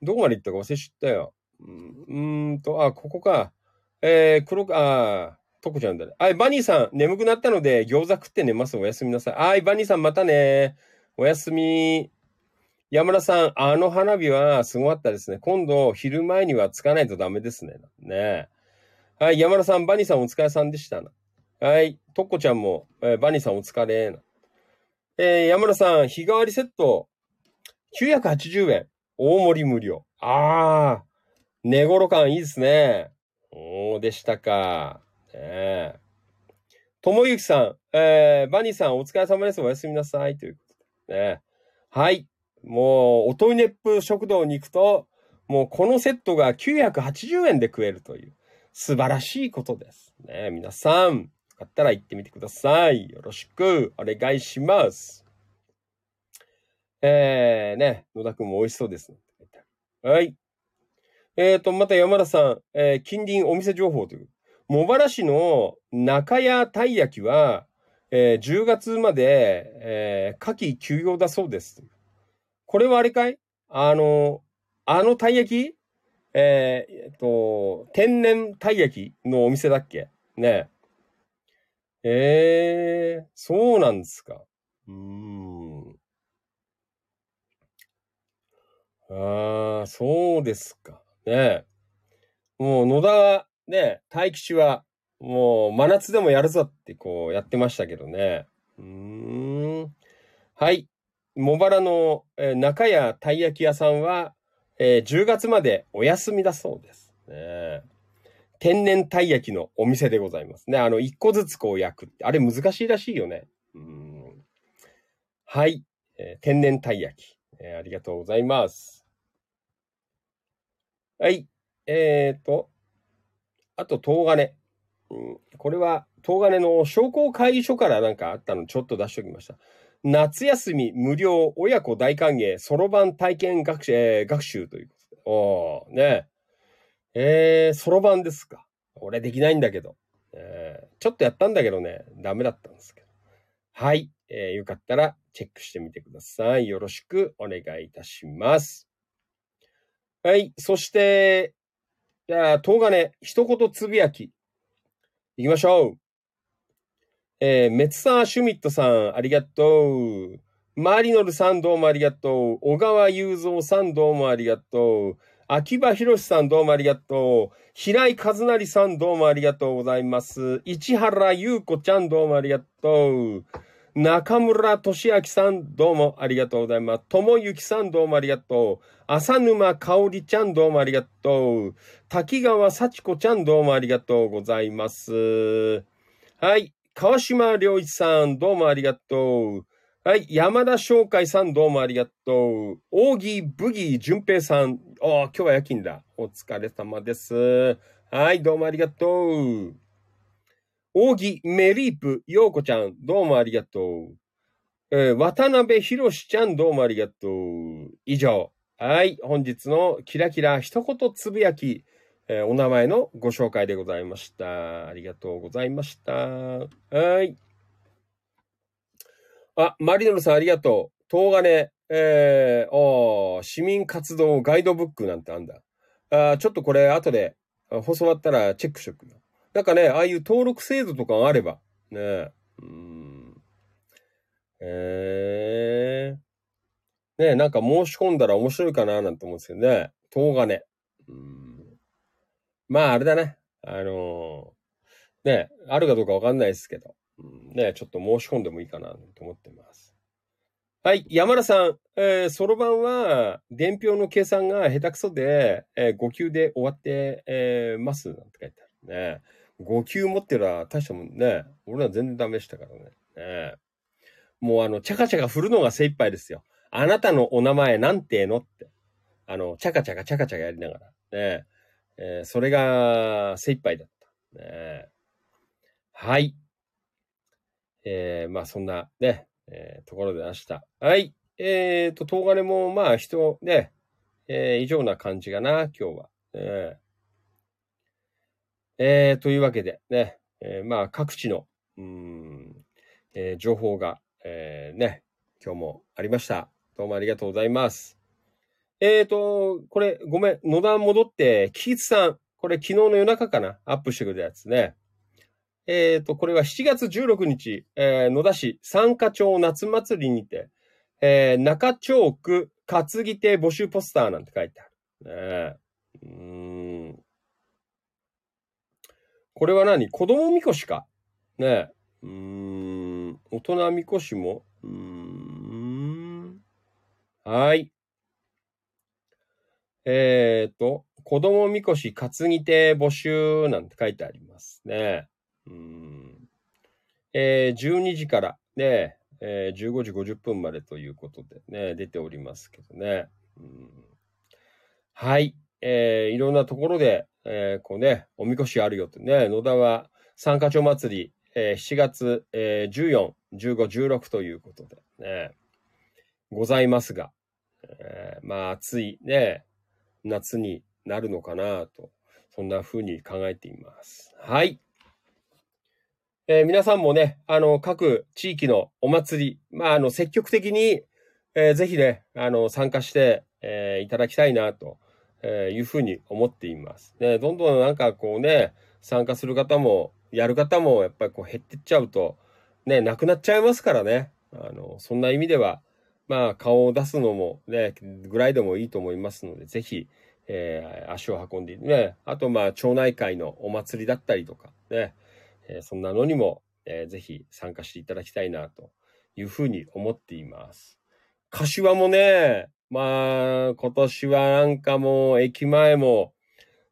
どこまで行ったか忘れちゃったよ。うんんと、あ、ここか。えー、黒か、あ、とこちゃんだね。はい、バニーさん、眠くなったので餃子食って寝ます。おやすみなさい。はい、バニーさんまたね。おやすみ。山田さん、あの花火はすごかったですね。今度、昼前にはつかないとダメですね。ねはい、山田さん、バニーさんお疲れさんでした。はい、とっこちゃんも、えー、バニーさんお疲れ。えー、山田さん、日替わりセット、980円。大盛り無料。ああ、寝頃感いいですね。おー、でしたか。ねえ。ともゆきさん、えー、バニーさんお疲れ様です。おやすみなさい。というね。はい。もう、おといねっぷ食堂に行くと、もうこのセットが980円で食えるという、素晴らしいことです。ね皆さん、かったら行ってみてください。よろしくお願いします。えー、ね、野田くんも美味しそうです。はい。え、ー、と、また山田さん、えー、近隣お店情報という。茂原市の中屋たい焼きは、えー、10月まで、えー、夏季休業だそうです。これはあれかい？あの、あのたい焼き？えー、えっと、天然たい焼きのお店だっけ？ねえ。えー、そうなんですか。うーん。ああ、そうですか。ねもう野田ね、大吉はもう、真夏でもやるぞってこうやってましたけどね。うーん。はい。茂原の、えー、中屋たい焼き屋さんは、えー、10月までお休みだそうです。ね、天然たい焼きのお店でございますね。あの、一個ずつこう焼く。あれ難しいらしいよね。うんはい、えー、天然たい焼き、えー、ありがとうございます。はい。えっ、ー、と、あと、東金。うん、これは、東金の商工会議所からなんかあったのちょっと出しておきました。夏休み無料親子大歓迎、そろばん体験学習、えー、学習ということで。おー、ねえー、そろばんですか。俺できないんだけど。えー、ちょっとやったんだけどね、ダメだったんですけど。はい。えー、よかったらチェックしてみてください。よろしくお願いいたします。はい。そして、じゃあ、東金、一言つぶやき。行きましょう。えー、メツサー・シュミットさん、ありがとう。マリノルさん、どうもありがとう。小川雄三さん、どうもありがとう。秋葉博さん、どうもありがとう。平井和成さん、どうもありがとうございます。市原優子ちゃん、どうもありがとう。中村俊明さん、どうもありがとうございます。ともゆきさん、どうもありがとう。浅沼かおりちゃん、どうもありがとう。滝川幸子ちゃん、どうもありがとうございます。はい。川島良一さん、どうもありがとう。はい。山田翔海さん、どうもありがとう。扇ブギー淳平さん、お今日は夜勤だ。お疲れ様です。はい。どうもありがとう。扇メリープ、ようこちゃん、どうもありがとう。えー、渡辺博ちゃん、どうもありがとう。以上。はい。本日のキラキラ一言つぶやき。えー、お名前のご紹介でございました。ありがとうございました。はい。あ、マリノルさんありがとう。東金、えー、市民活動ガイドブックなんてあんだ。あちょっとこれ後で放送終わったらチェックしとくよ。なんかね、ああいう登録制度とかがあれば、ね、うん。えー、ね、なんか申し込んだら面白いかななんて思うんですけどね。東金。うん。まあ、あれだね。あのー、ね、あるかどうかわかんないですけど、ね、ちょっと申し込んでもいいかなと思ってます。はい、山田さん、え、そろばんは、伝票の計算が下手くそで、えー、5級で終わって、えー、ます、なんて書いてあるね。5級持ってるら大したもんね。俺は全然ダメでしたからね。ねもうあの、チャカチャカ振るのが精一杯ですよ。あなたのお名前なんてのって。あの、チャカチャカチャカチャカやりながら。ねえー、それが精一杯だった。ねはい。えー、まあそんなね、えー、ところで明日。はい。えっ、ー、と、東金もまあ人ね、えー、以上な感じかな、今日は。えー、えー、というわけでね、えー、まあ各地の、うん、えー、情報が、えー、ね、今日もありました。どうもありがとうございます。えっ、ー、と、これ、ごめん、野田戻って、キーツさん、これ昨日の夜中かな、アップしてくれたやつね。えっ、ー、と、これは7月16日、えー、野田市三花町夏祭りにて、えー、中町区担ぎ手募集ポスターなんて書いてある。ね、うん。これは何？子供みこしか？ねうん。大人みこしも？うん。はい。えっ、ー、と、子供みこし担ぎ手募集なんて書いてありますね。うん。えー、12時からね、えー、15時50分までということでね、出ておりますけどね。うん、はい。えー、いろんなところで、えー、こうね、おみこしあるよってね、野田は三花町祭り、えー、7月、えー、14、15、16ということでね、ございますが、えー、まあ暑いね、夏になるのかなと、そんな風に考えています。はい。えー、皆さんもね、あの、各地域のお祭り、まあ、あの、積極的に、えー、ぜひね、あの、参加して、えー、いただきたいな、というふうに思っています。ね、どんどんなんかこうね、参加する方も、やる方も、やっぱりこう減ってっちゃうと、ね、なくなっちゃいますからね。あの、そんな意味では、まあ、顔を出すのもね、ぐらいでもいいと思いますので、ぜひ、えー、足を運んでね、あとまあ、町内会のお祭りだったりとか、ね、えそんなのにも、えー、ぜひ参加していただきたいなというふうに思っています。柏もね、まあ、今年はなんかもう駅前も、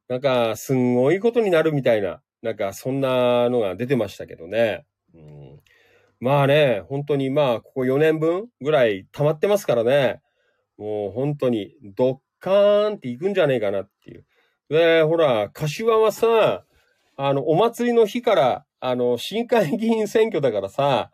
なんかすんごいことになるみたいな、なんかそんなのが出てましたけどね。うん、まあね、本当にまあ、ここ4年分ぐらい溜まってますからね。もう本当にドッカーンっていくんじゃねえかなっていう。で、ほら、柏はさ、あの、お祭りの日から、あの、市議会議員選挙だからさ、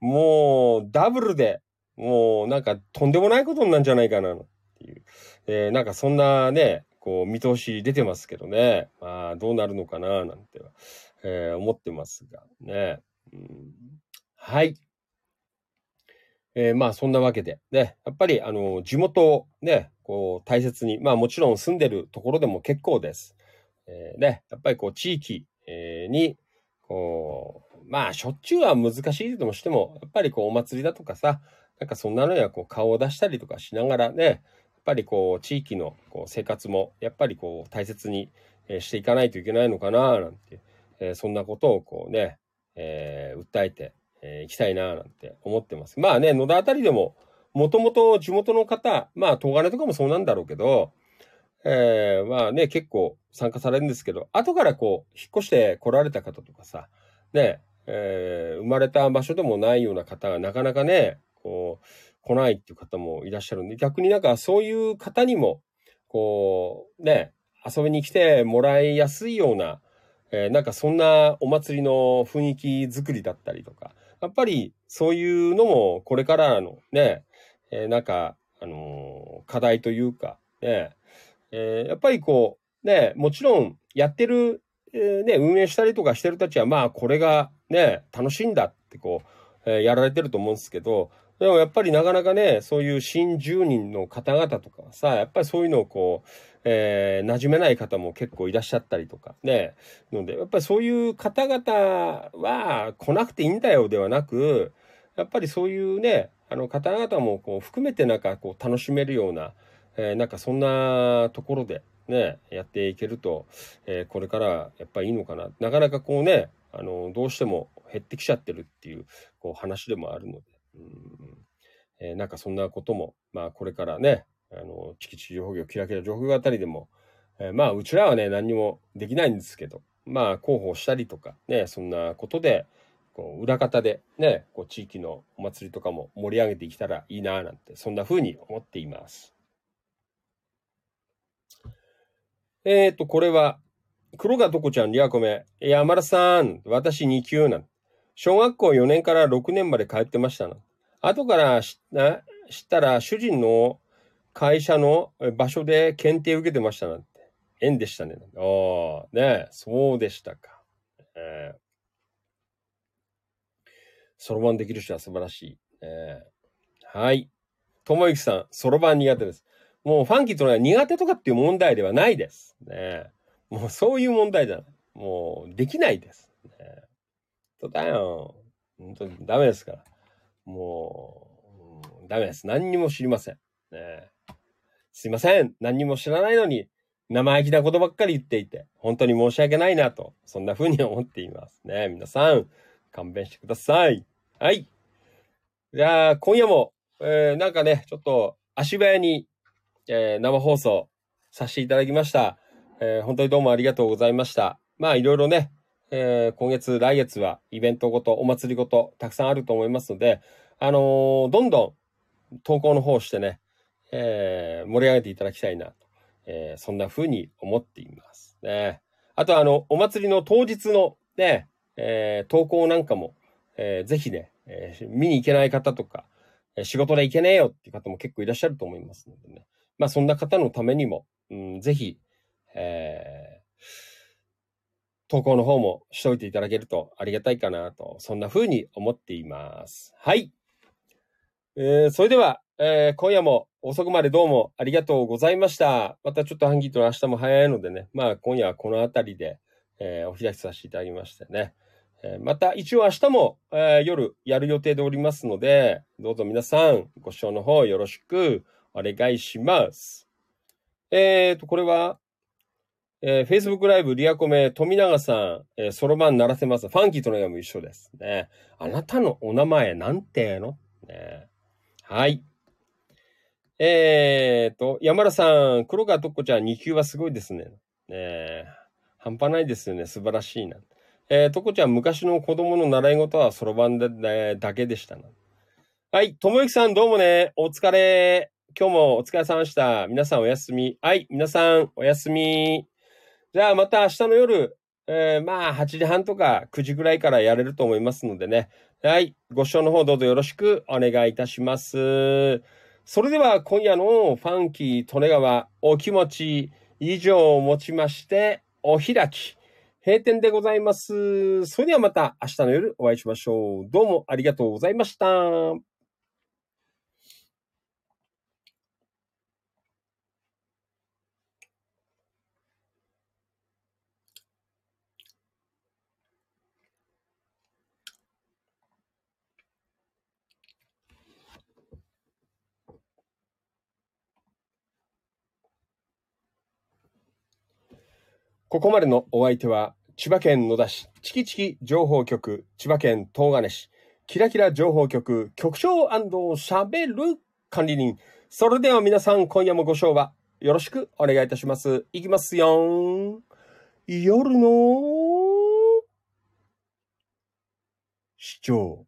もう、ダブルで、もう、なんか、とんでもないことになるんじゃないかな、っていう。えー、なんか、そんなね、こう、見通し出てますけどね。まあ、どうなるのかな、なんて、えー、思ってますが、ね。うん、はい。えー、まあ、そんなわけで、ね、やっぱり、あの、地元をね、こう、大切に、まあ、もちろん住んでるところでも結構です。えー、ね、やっぱりこう地域、えー、に、こう、まあしょっちゅうは難しいともしても、やっぱりこうお祭りだとかさ、なんかそんなのにはこう顔を出したりとかしながらね、やっぱりこう地域のこう生活もやっぱりこう大切にしていかないといけないのかななんて、えー、そんなことをこうね、えー、訴えてい、えー、きたいななんて思ってます。まあね、野田あたりでも、もともと地元の方、まあ、東金とかもそうなんだろうけど、えー、まあね、結構参加されるんですけど、後からこう、引っ越して来られた方とかさ、ね、えー、生まれた場所でもないような方がなかなかね、こう、来ないっていう方もいらっしゃるんで、逆になんかそういう方にも、こう、ね、遊びに来てもらいやすいような、えー、なんかそんなお祭りの雰囲気作りだったりとか、やっぱりそういうのもこれからのね、えー、なんか、あのー、課題というか、ね、えー、やっぱりこう、ね、もちろんやってる、えー、ね、運営したりとかしてるたちは、まあ、これがね、楽しいんだってこう、えー、やられてると思うんですけど、でもやっぱりなかなかね、そういう新住人の方々とかさ、やっぱりそういうのをこう、えー、馴染めない方も結構いらっしゃったりとかね。ので、やっぱりそういう方々は来なくていいんだよではなく、やっぱりそういうね、あの方々もこう含めてなんかこう楽しめるような、えー、なんかそんなところでね、やっていけると、えー、これからやっぱりいいのかな。なかなかこうね、あの、どうしても減ってきちゃってるっていう、こう話でもあるので、うんえー、なんかそんなことも、まあこれからね、あの、チキチキ情報業、キラキラ情報業あたりでも、えー、まあ、うちらはね、何にもできないんですけど、まあ、広報したりとか、ね、そんなことで、こう、裏方でね、こう、地域のお祭りとかも盛り上げていけたらいいな、なんて、そんな風に思っています。えっ、ー、と、これは、黒川とこちゃん、リアコメ。山田さん、私2級なん。小学校4年から6年まで通ってましたな。後から知ったら、主人の会社の場所で検定受けてましたなんて。縁でしたね。ああ、ねそうでしたか。えー、そろばんできる人は素晴らしい。えー、はい。ともゆきさん、そろばん苦手です。もうファンキーとのは苦手とかっていう問題ではないです。ねもうそういう問題じゃない。もうできないです。ね、そうだよ。本当にダメですから。もう、ダメです。何にも知りません。ねすいません。何にも知らないのに、生意気なことばっかり言っていて、本当に申し訳ないなと、そんな風に思っていますね。皆さん、勘弁してください。はい。じゃあ、今夜も、えー、なんかね、ちょっと足早に、えー、生放送させていただきました。えー、本当にどうもありがとうございました。まあ、いろいろね、えー、今月、来月はイベントごと、お祭りごと、たくさんあると思いますので、あの、どんどん投稿の方してね、え、盛り上げていただきたいなと、え、そんな風に思っていますね。あとあの、お祭りの当日のね、え、投稿なんかも、えー、ぜひね、え、見に行けない方とか、仕事で行けねえよっていう方も結構いらっしゃると思いますのでね。まあそんな方のためにも、うん、ぜひ、えー、投稿の方もしておいていただけるとありがたいかなと、そんな風に思っています。はい。えー、それでは、えー、今夜も遅くまでどうもありがとうございました。またちょっとハンギーと明日も早いのでね、まあ今夜はこの辺りで、えー、お開きさせていただきましてね。えー、また一応明日も、えー、夜やる予定でおりますので、どうぞ皆さんご視聴の方よろしくお願いします。えーと、これは、えー、Facebook ライブリアコメ富永さん、えー、ソロマン鳴らせます。ファンキーとのやも一緒ですね。あなたのお名前なんての？ね。はい。えーと、山田さん、黒川とっこちゃん2級はすごいですね。ね半端ないですよね。素晴らしいな。えー、とこちゃん、昔の子供の習い事はそろばんで、ね、だけでしたな。はい、ともゆきさんどうもね、お疲れ。今日もお疲れ様でした。皆さんおやすみ。はい、皆さんおやすみ。じゃあまた明日の夜、えー、まあ8時半とか9時ぐらいからやれると思いますのでね。はい、ご視聴の方どうぞよろしくお願いいたします。それでは今夜のファンキー利根川お気持ち以上をもちましてお開き。閉店でございます。それではまた明日の夜お会いしましょう。どうもありがとうございました。ここまでのお相手は、千葉県野田市、チキチキ情報局、千葉県東金市、キラキラ情報局、局長喋る管理人。それでは皆さん、今夜もご賞はよろしくお願いいたします。いきますよ夜の市長。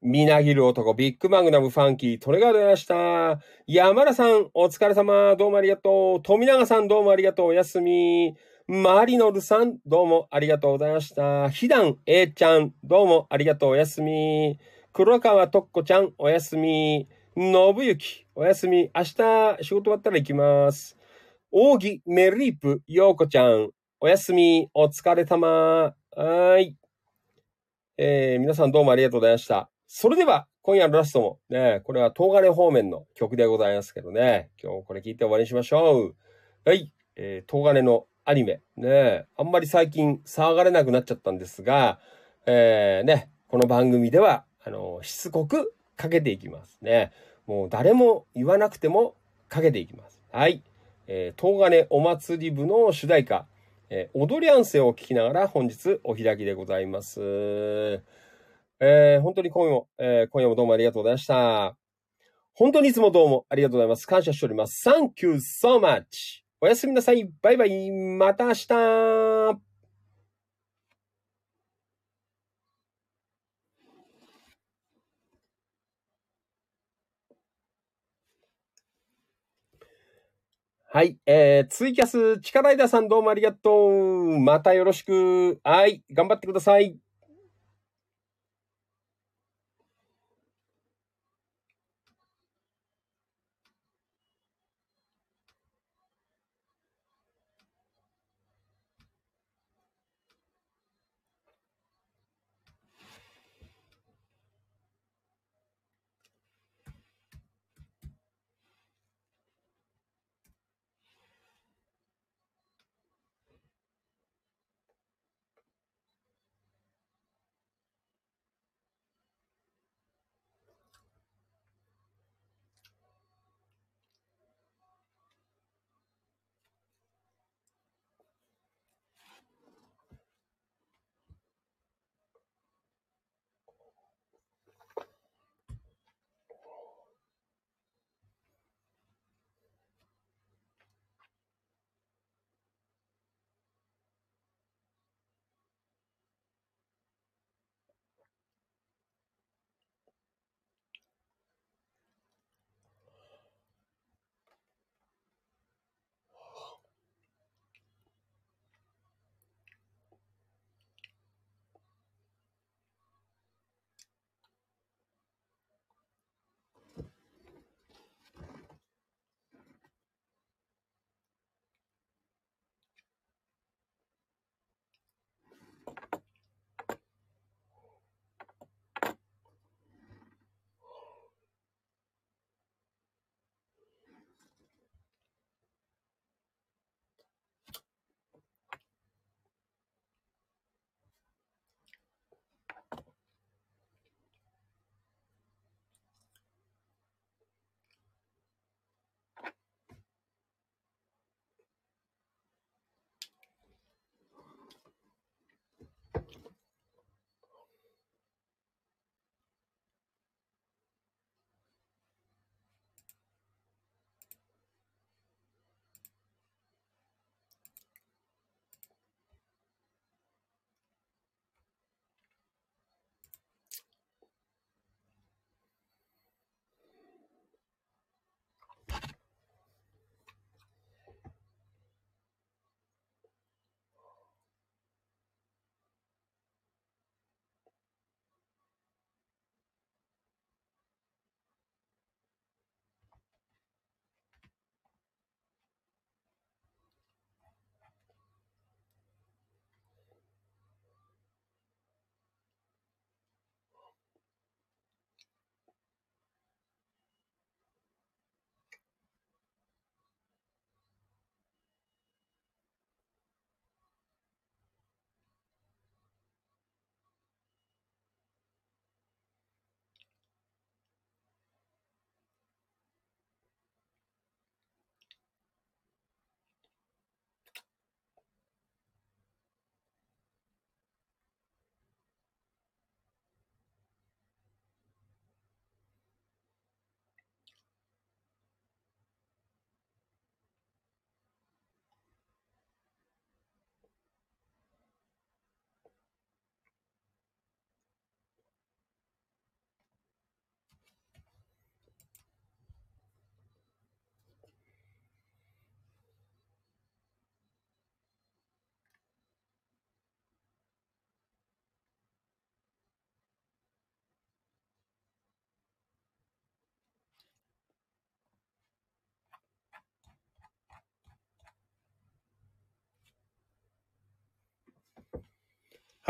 みなぎる男、ビッグマグナムファンキー、トレガーでました。山田さん、お疲れ様、どうもありがとう。富永さん、どうもありがとう。おやすみ。マリノルさん、どうもありがとうございました。ひだん A ちゃん、どうもありがとう。おやすみ。黒川とっこちゃん、おやすみ。のぶゆき、おやすみ。明日、仕事終わったら行きます。扇メリープ、ようこちゃん、おやすみ。お疲れ様。はい。えー、皆さんどうもありがとうございました。それでは、今夜のラストもね、これは東金方面の曲でございますけどね、今日これ聞いて終わりにしましょう。はい、えー、東金のアニメ、ね、あんまり最近騒がれなくなっちゃったんですが、えー、ね、この番組では、あの、しつこくかけていきますね。もう誰も言わなくてもかけていきます。はい。えー、東金お祭り部の主題歌、えー、踊り合わせを聞きながら本日お開きでございます。えー、本当に今夜も、えー、今夜もどうもありがとうございました。本当にいつもどうもありがとうございます。感謝しております。Thank you so much! おやすみなさい。バイバイ。また明日はい。えー、ツイキャス、力枝さんどうもありがとう。またよろしく。はい。頑張ってください。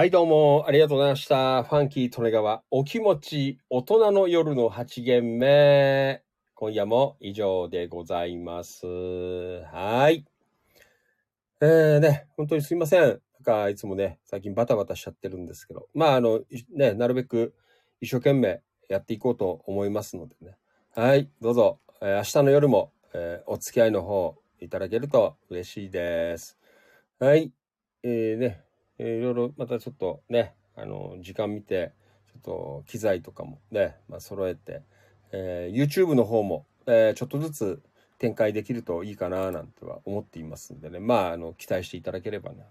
はい、どうもありがとうございました。ファンキー・トネガワ、お気持ち、大人の夜の8限目。今夜も以上でございます。はい。えー、ね、本当にすいません。なんか、いつもね、最近バタバタしちゃってるんですけど。まあ、あの、ね、なるべく一生懸命やっていこうと思いますのでね。はい、どうぞ、えー明日の夜も、えーお付き合いの方いただけると嬉しいです。はい。えー、ね、いろいろまたちょっとね、あの、時間見て、ちょっと機材とかもね、まあ、揃えて、えー YouTube の方も、えーちょっとずつ展開できるといいかななんては思っていますんでね、まあ、あの、期待していただければなと、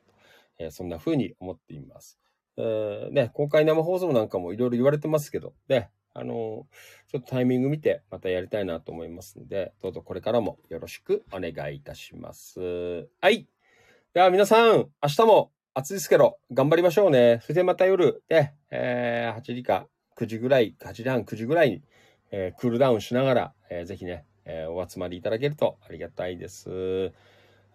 えーそんな風に思っています。えーね、今回生放送なんかもいろいろ言われてますけど、ね、あのちょっとタイミング見てまたやりたいなと思いますので、どうぞこれからもよろしくお願いいたします。はい。では皆さん、明日も暑いですけど、頑張りましょうね。それでまた夜、で、えー8時か9時ぐらい、8時半、9時ぐらいに、えークールダウンしながら、えーぜひね、えーお集まりいただけるとありがたいです。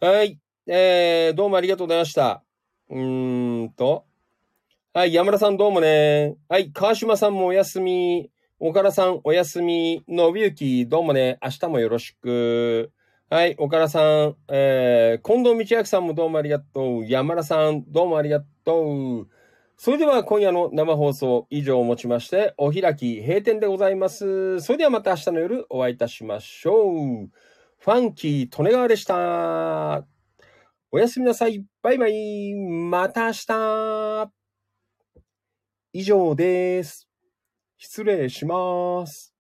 はい。えーどうもありがとうございました。うーんと。はい、山田さんどうもね。はい、川島さんもおやすみ。岡田さんおやすみ。のびゆきどうもね。明日もよろしく。はい、岡田さん。えー、近藤道明さんもどうもありがとう。山田さんどうもありがとう。それでは今夜の生放送以上をもちまして、お開き閉店でございます。それではまた明日の夜お会いいたしましょう。ファンキー・利根川でした。おやすみなさい。バイバイ。また明日。以上です。失礼します。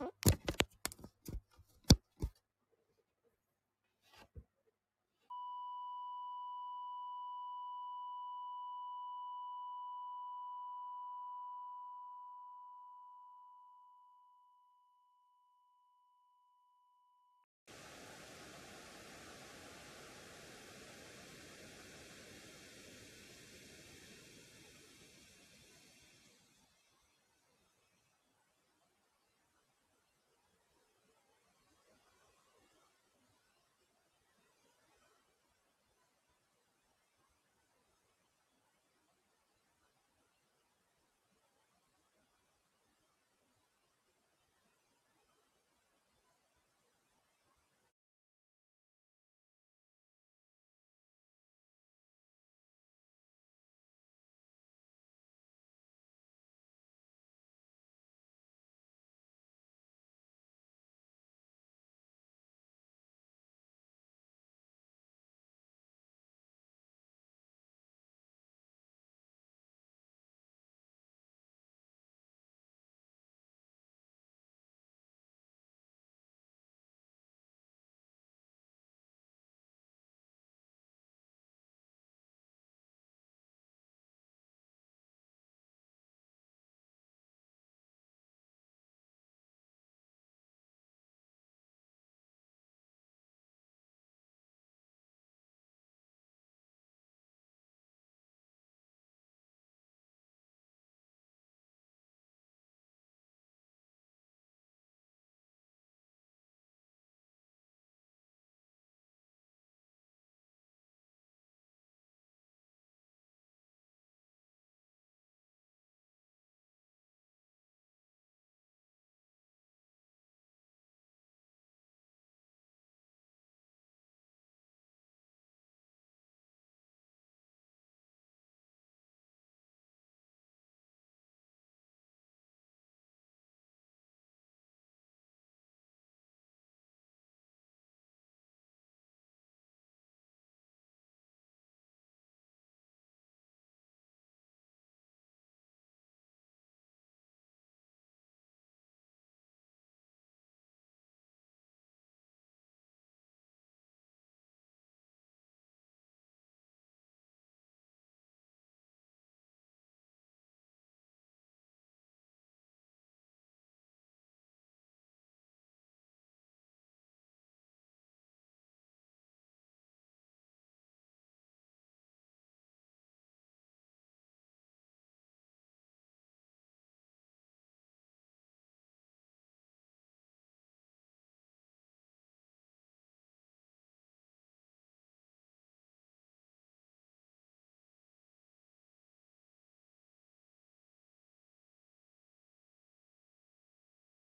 Mm-hmm.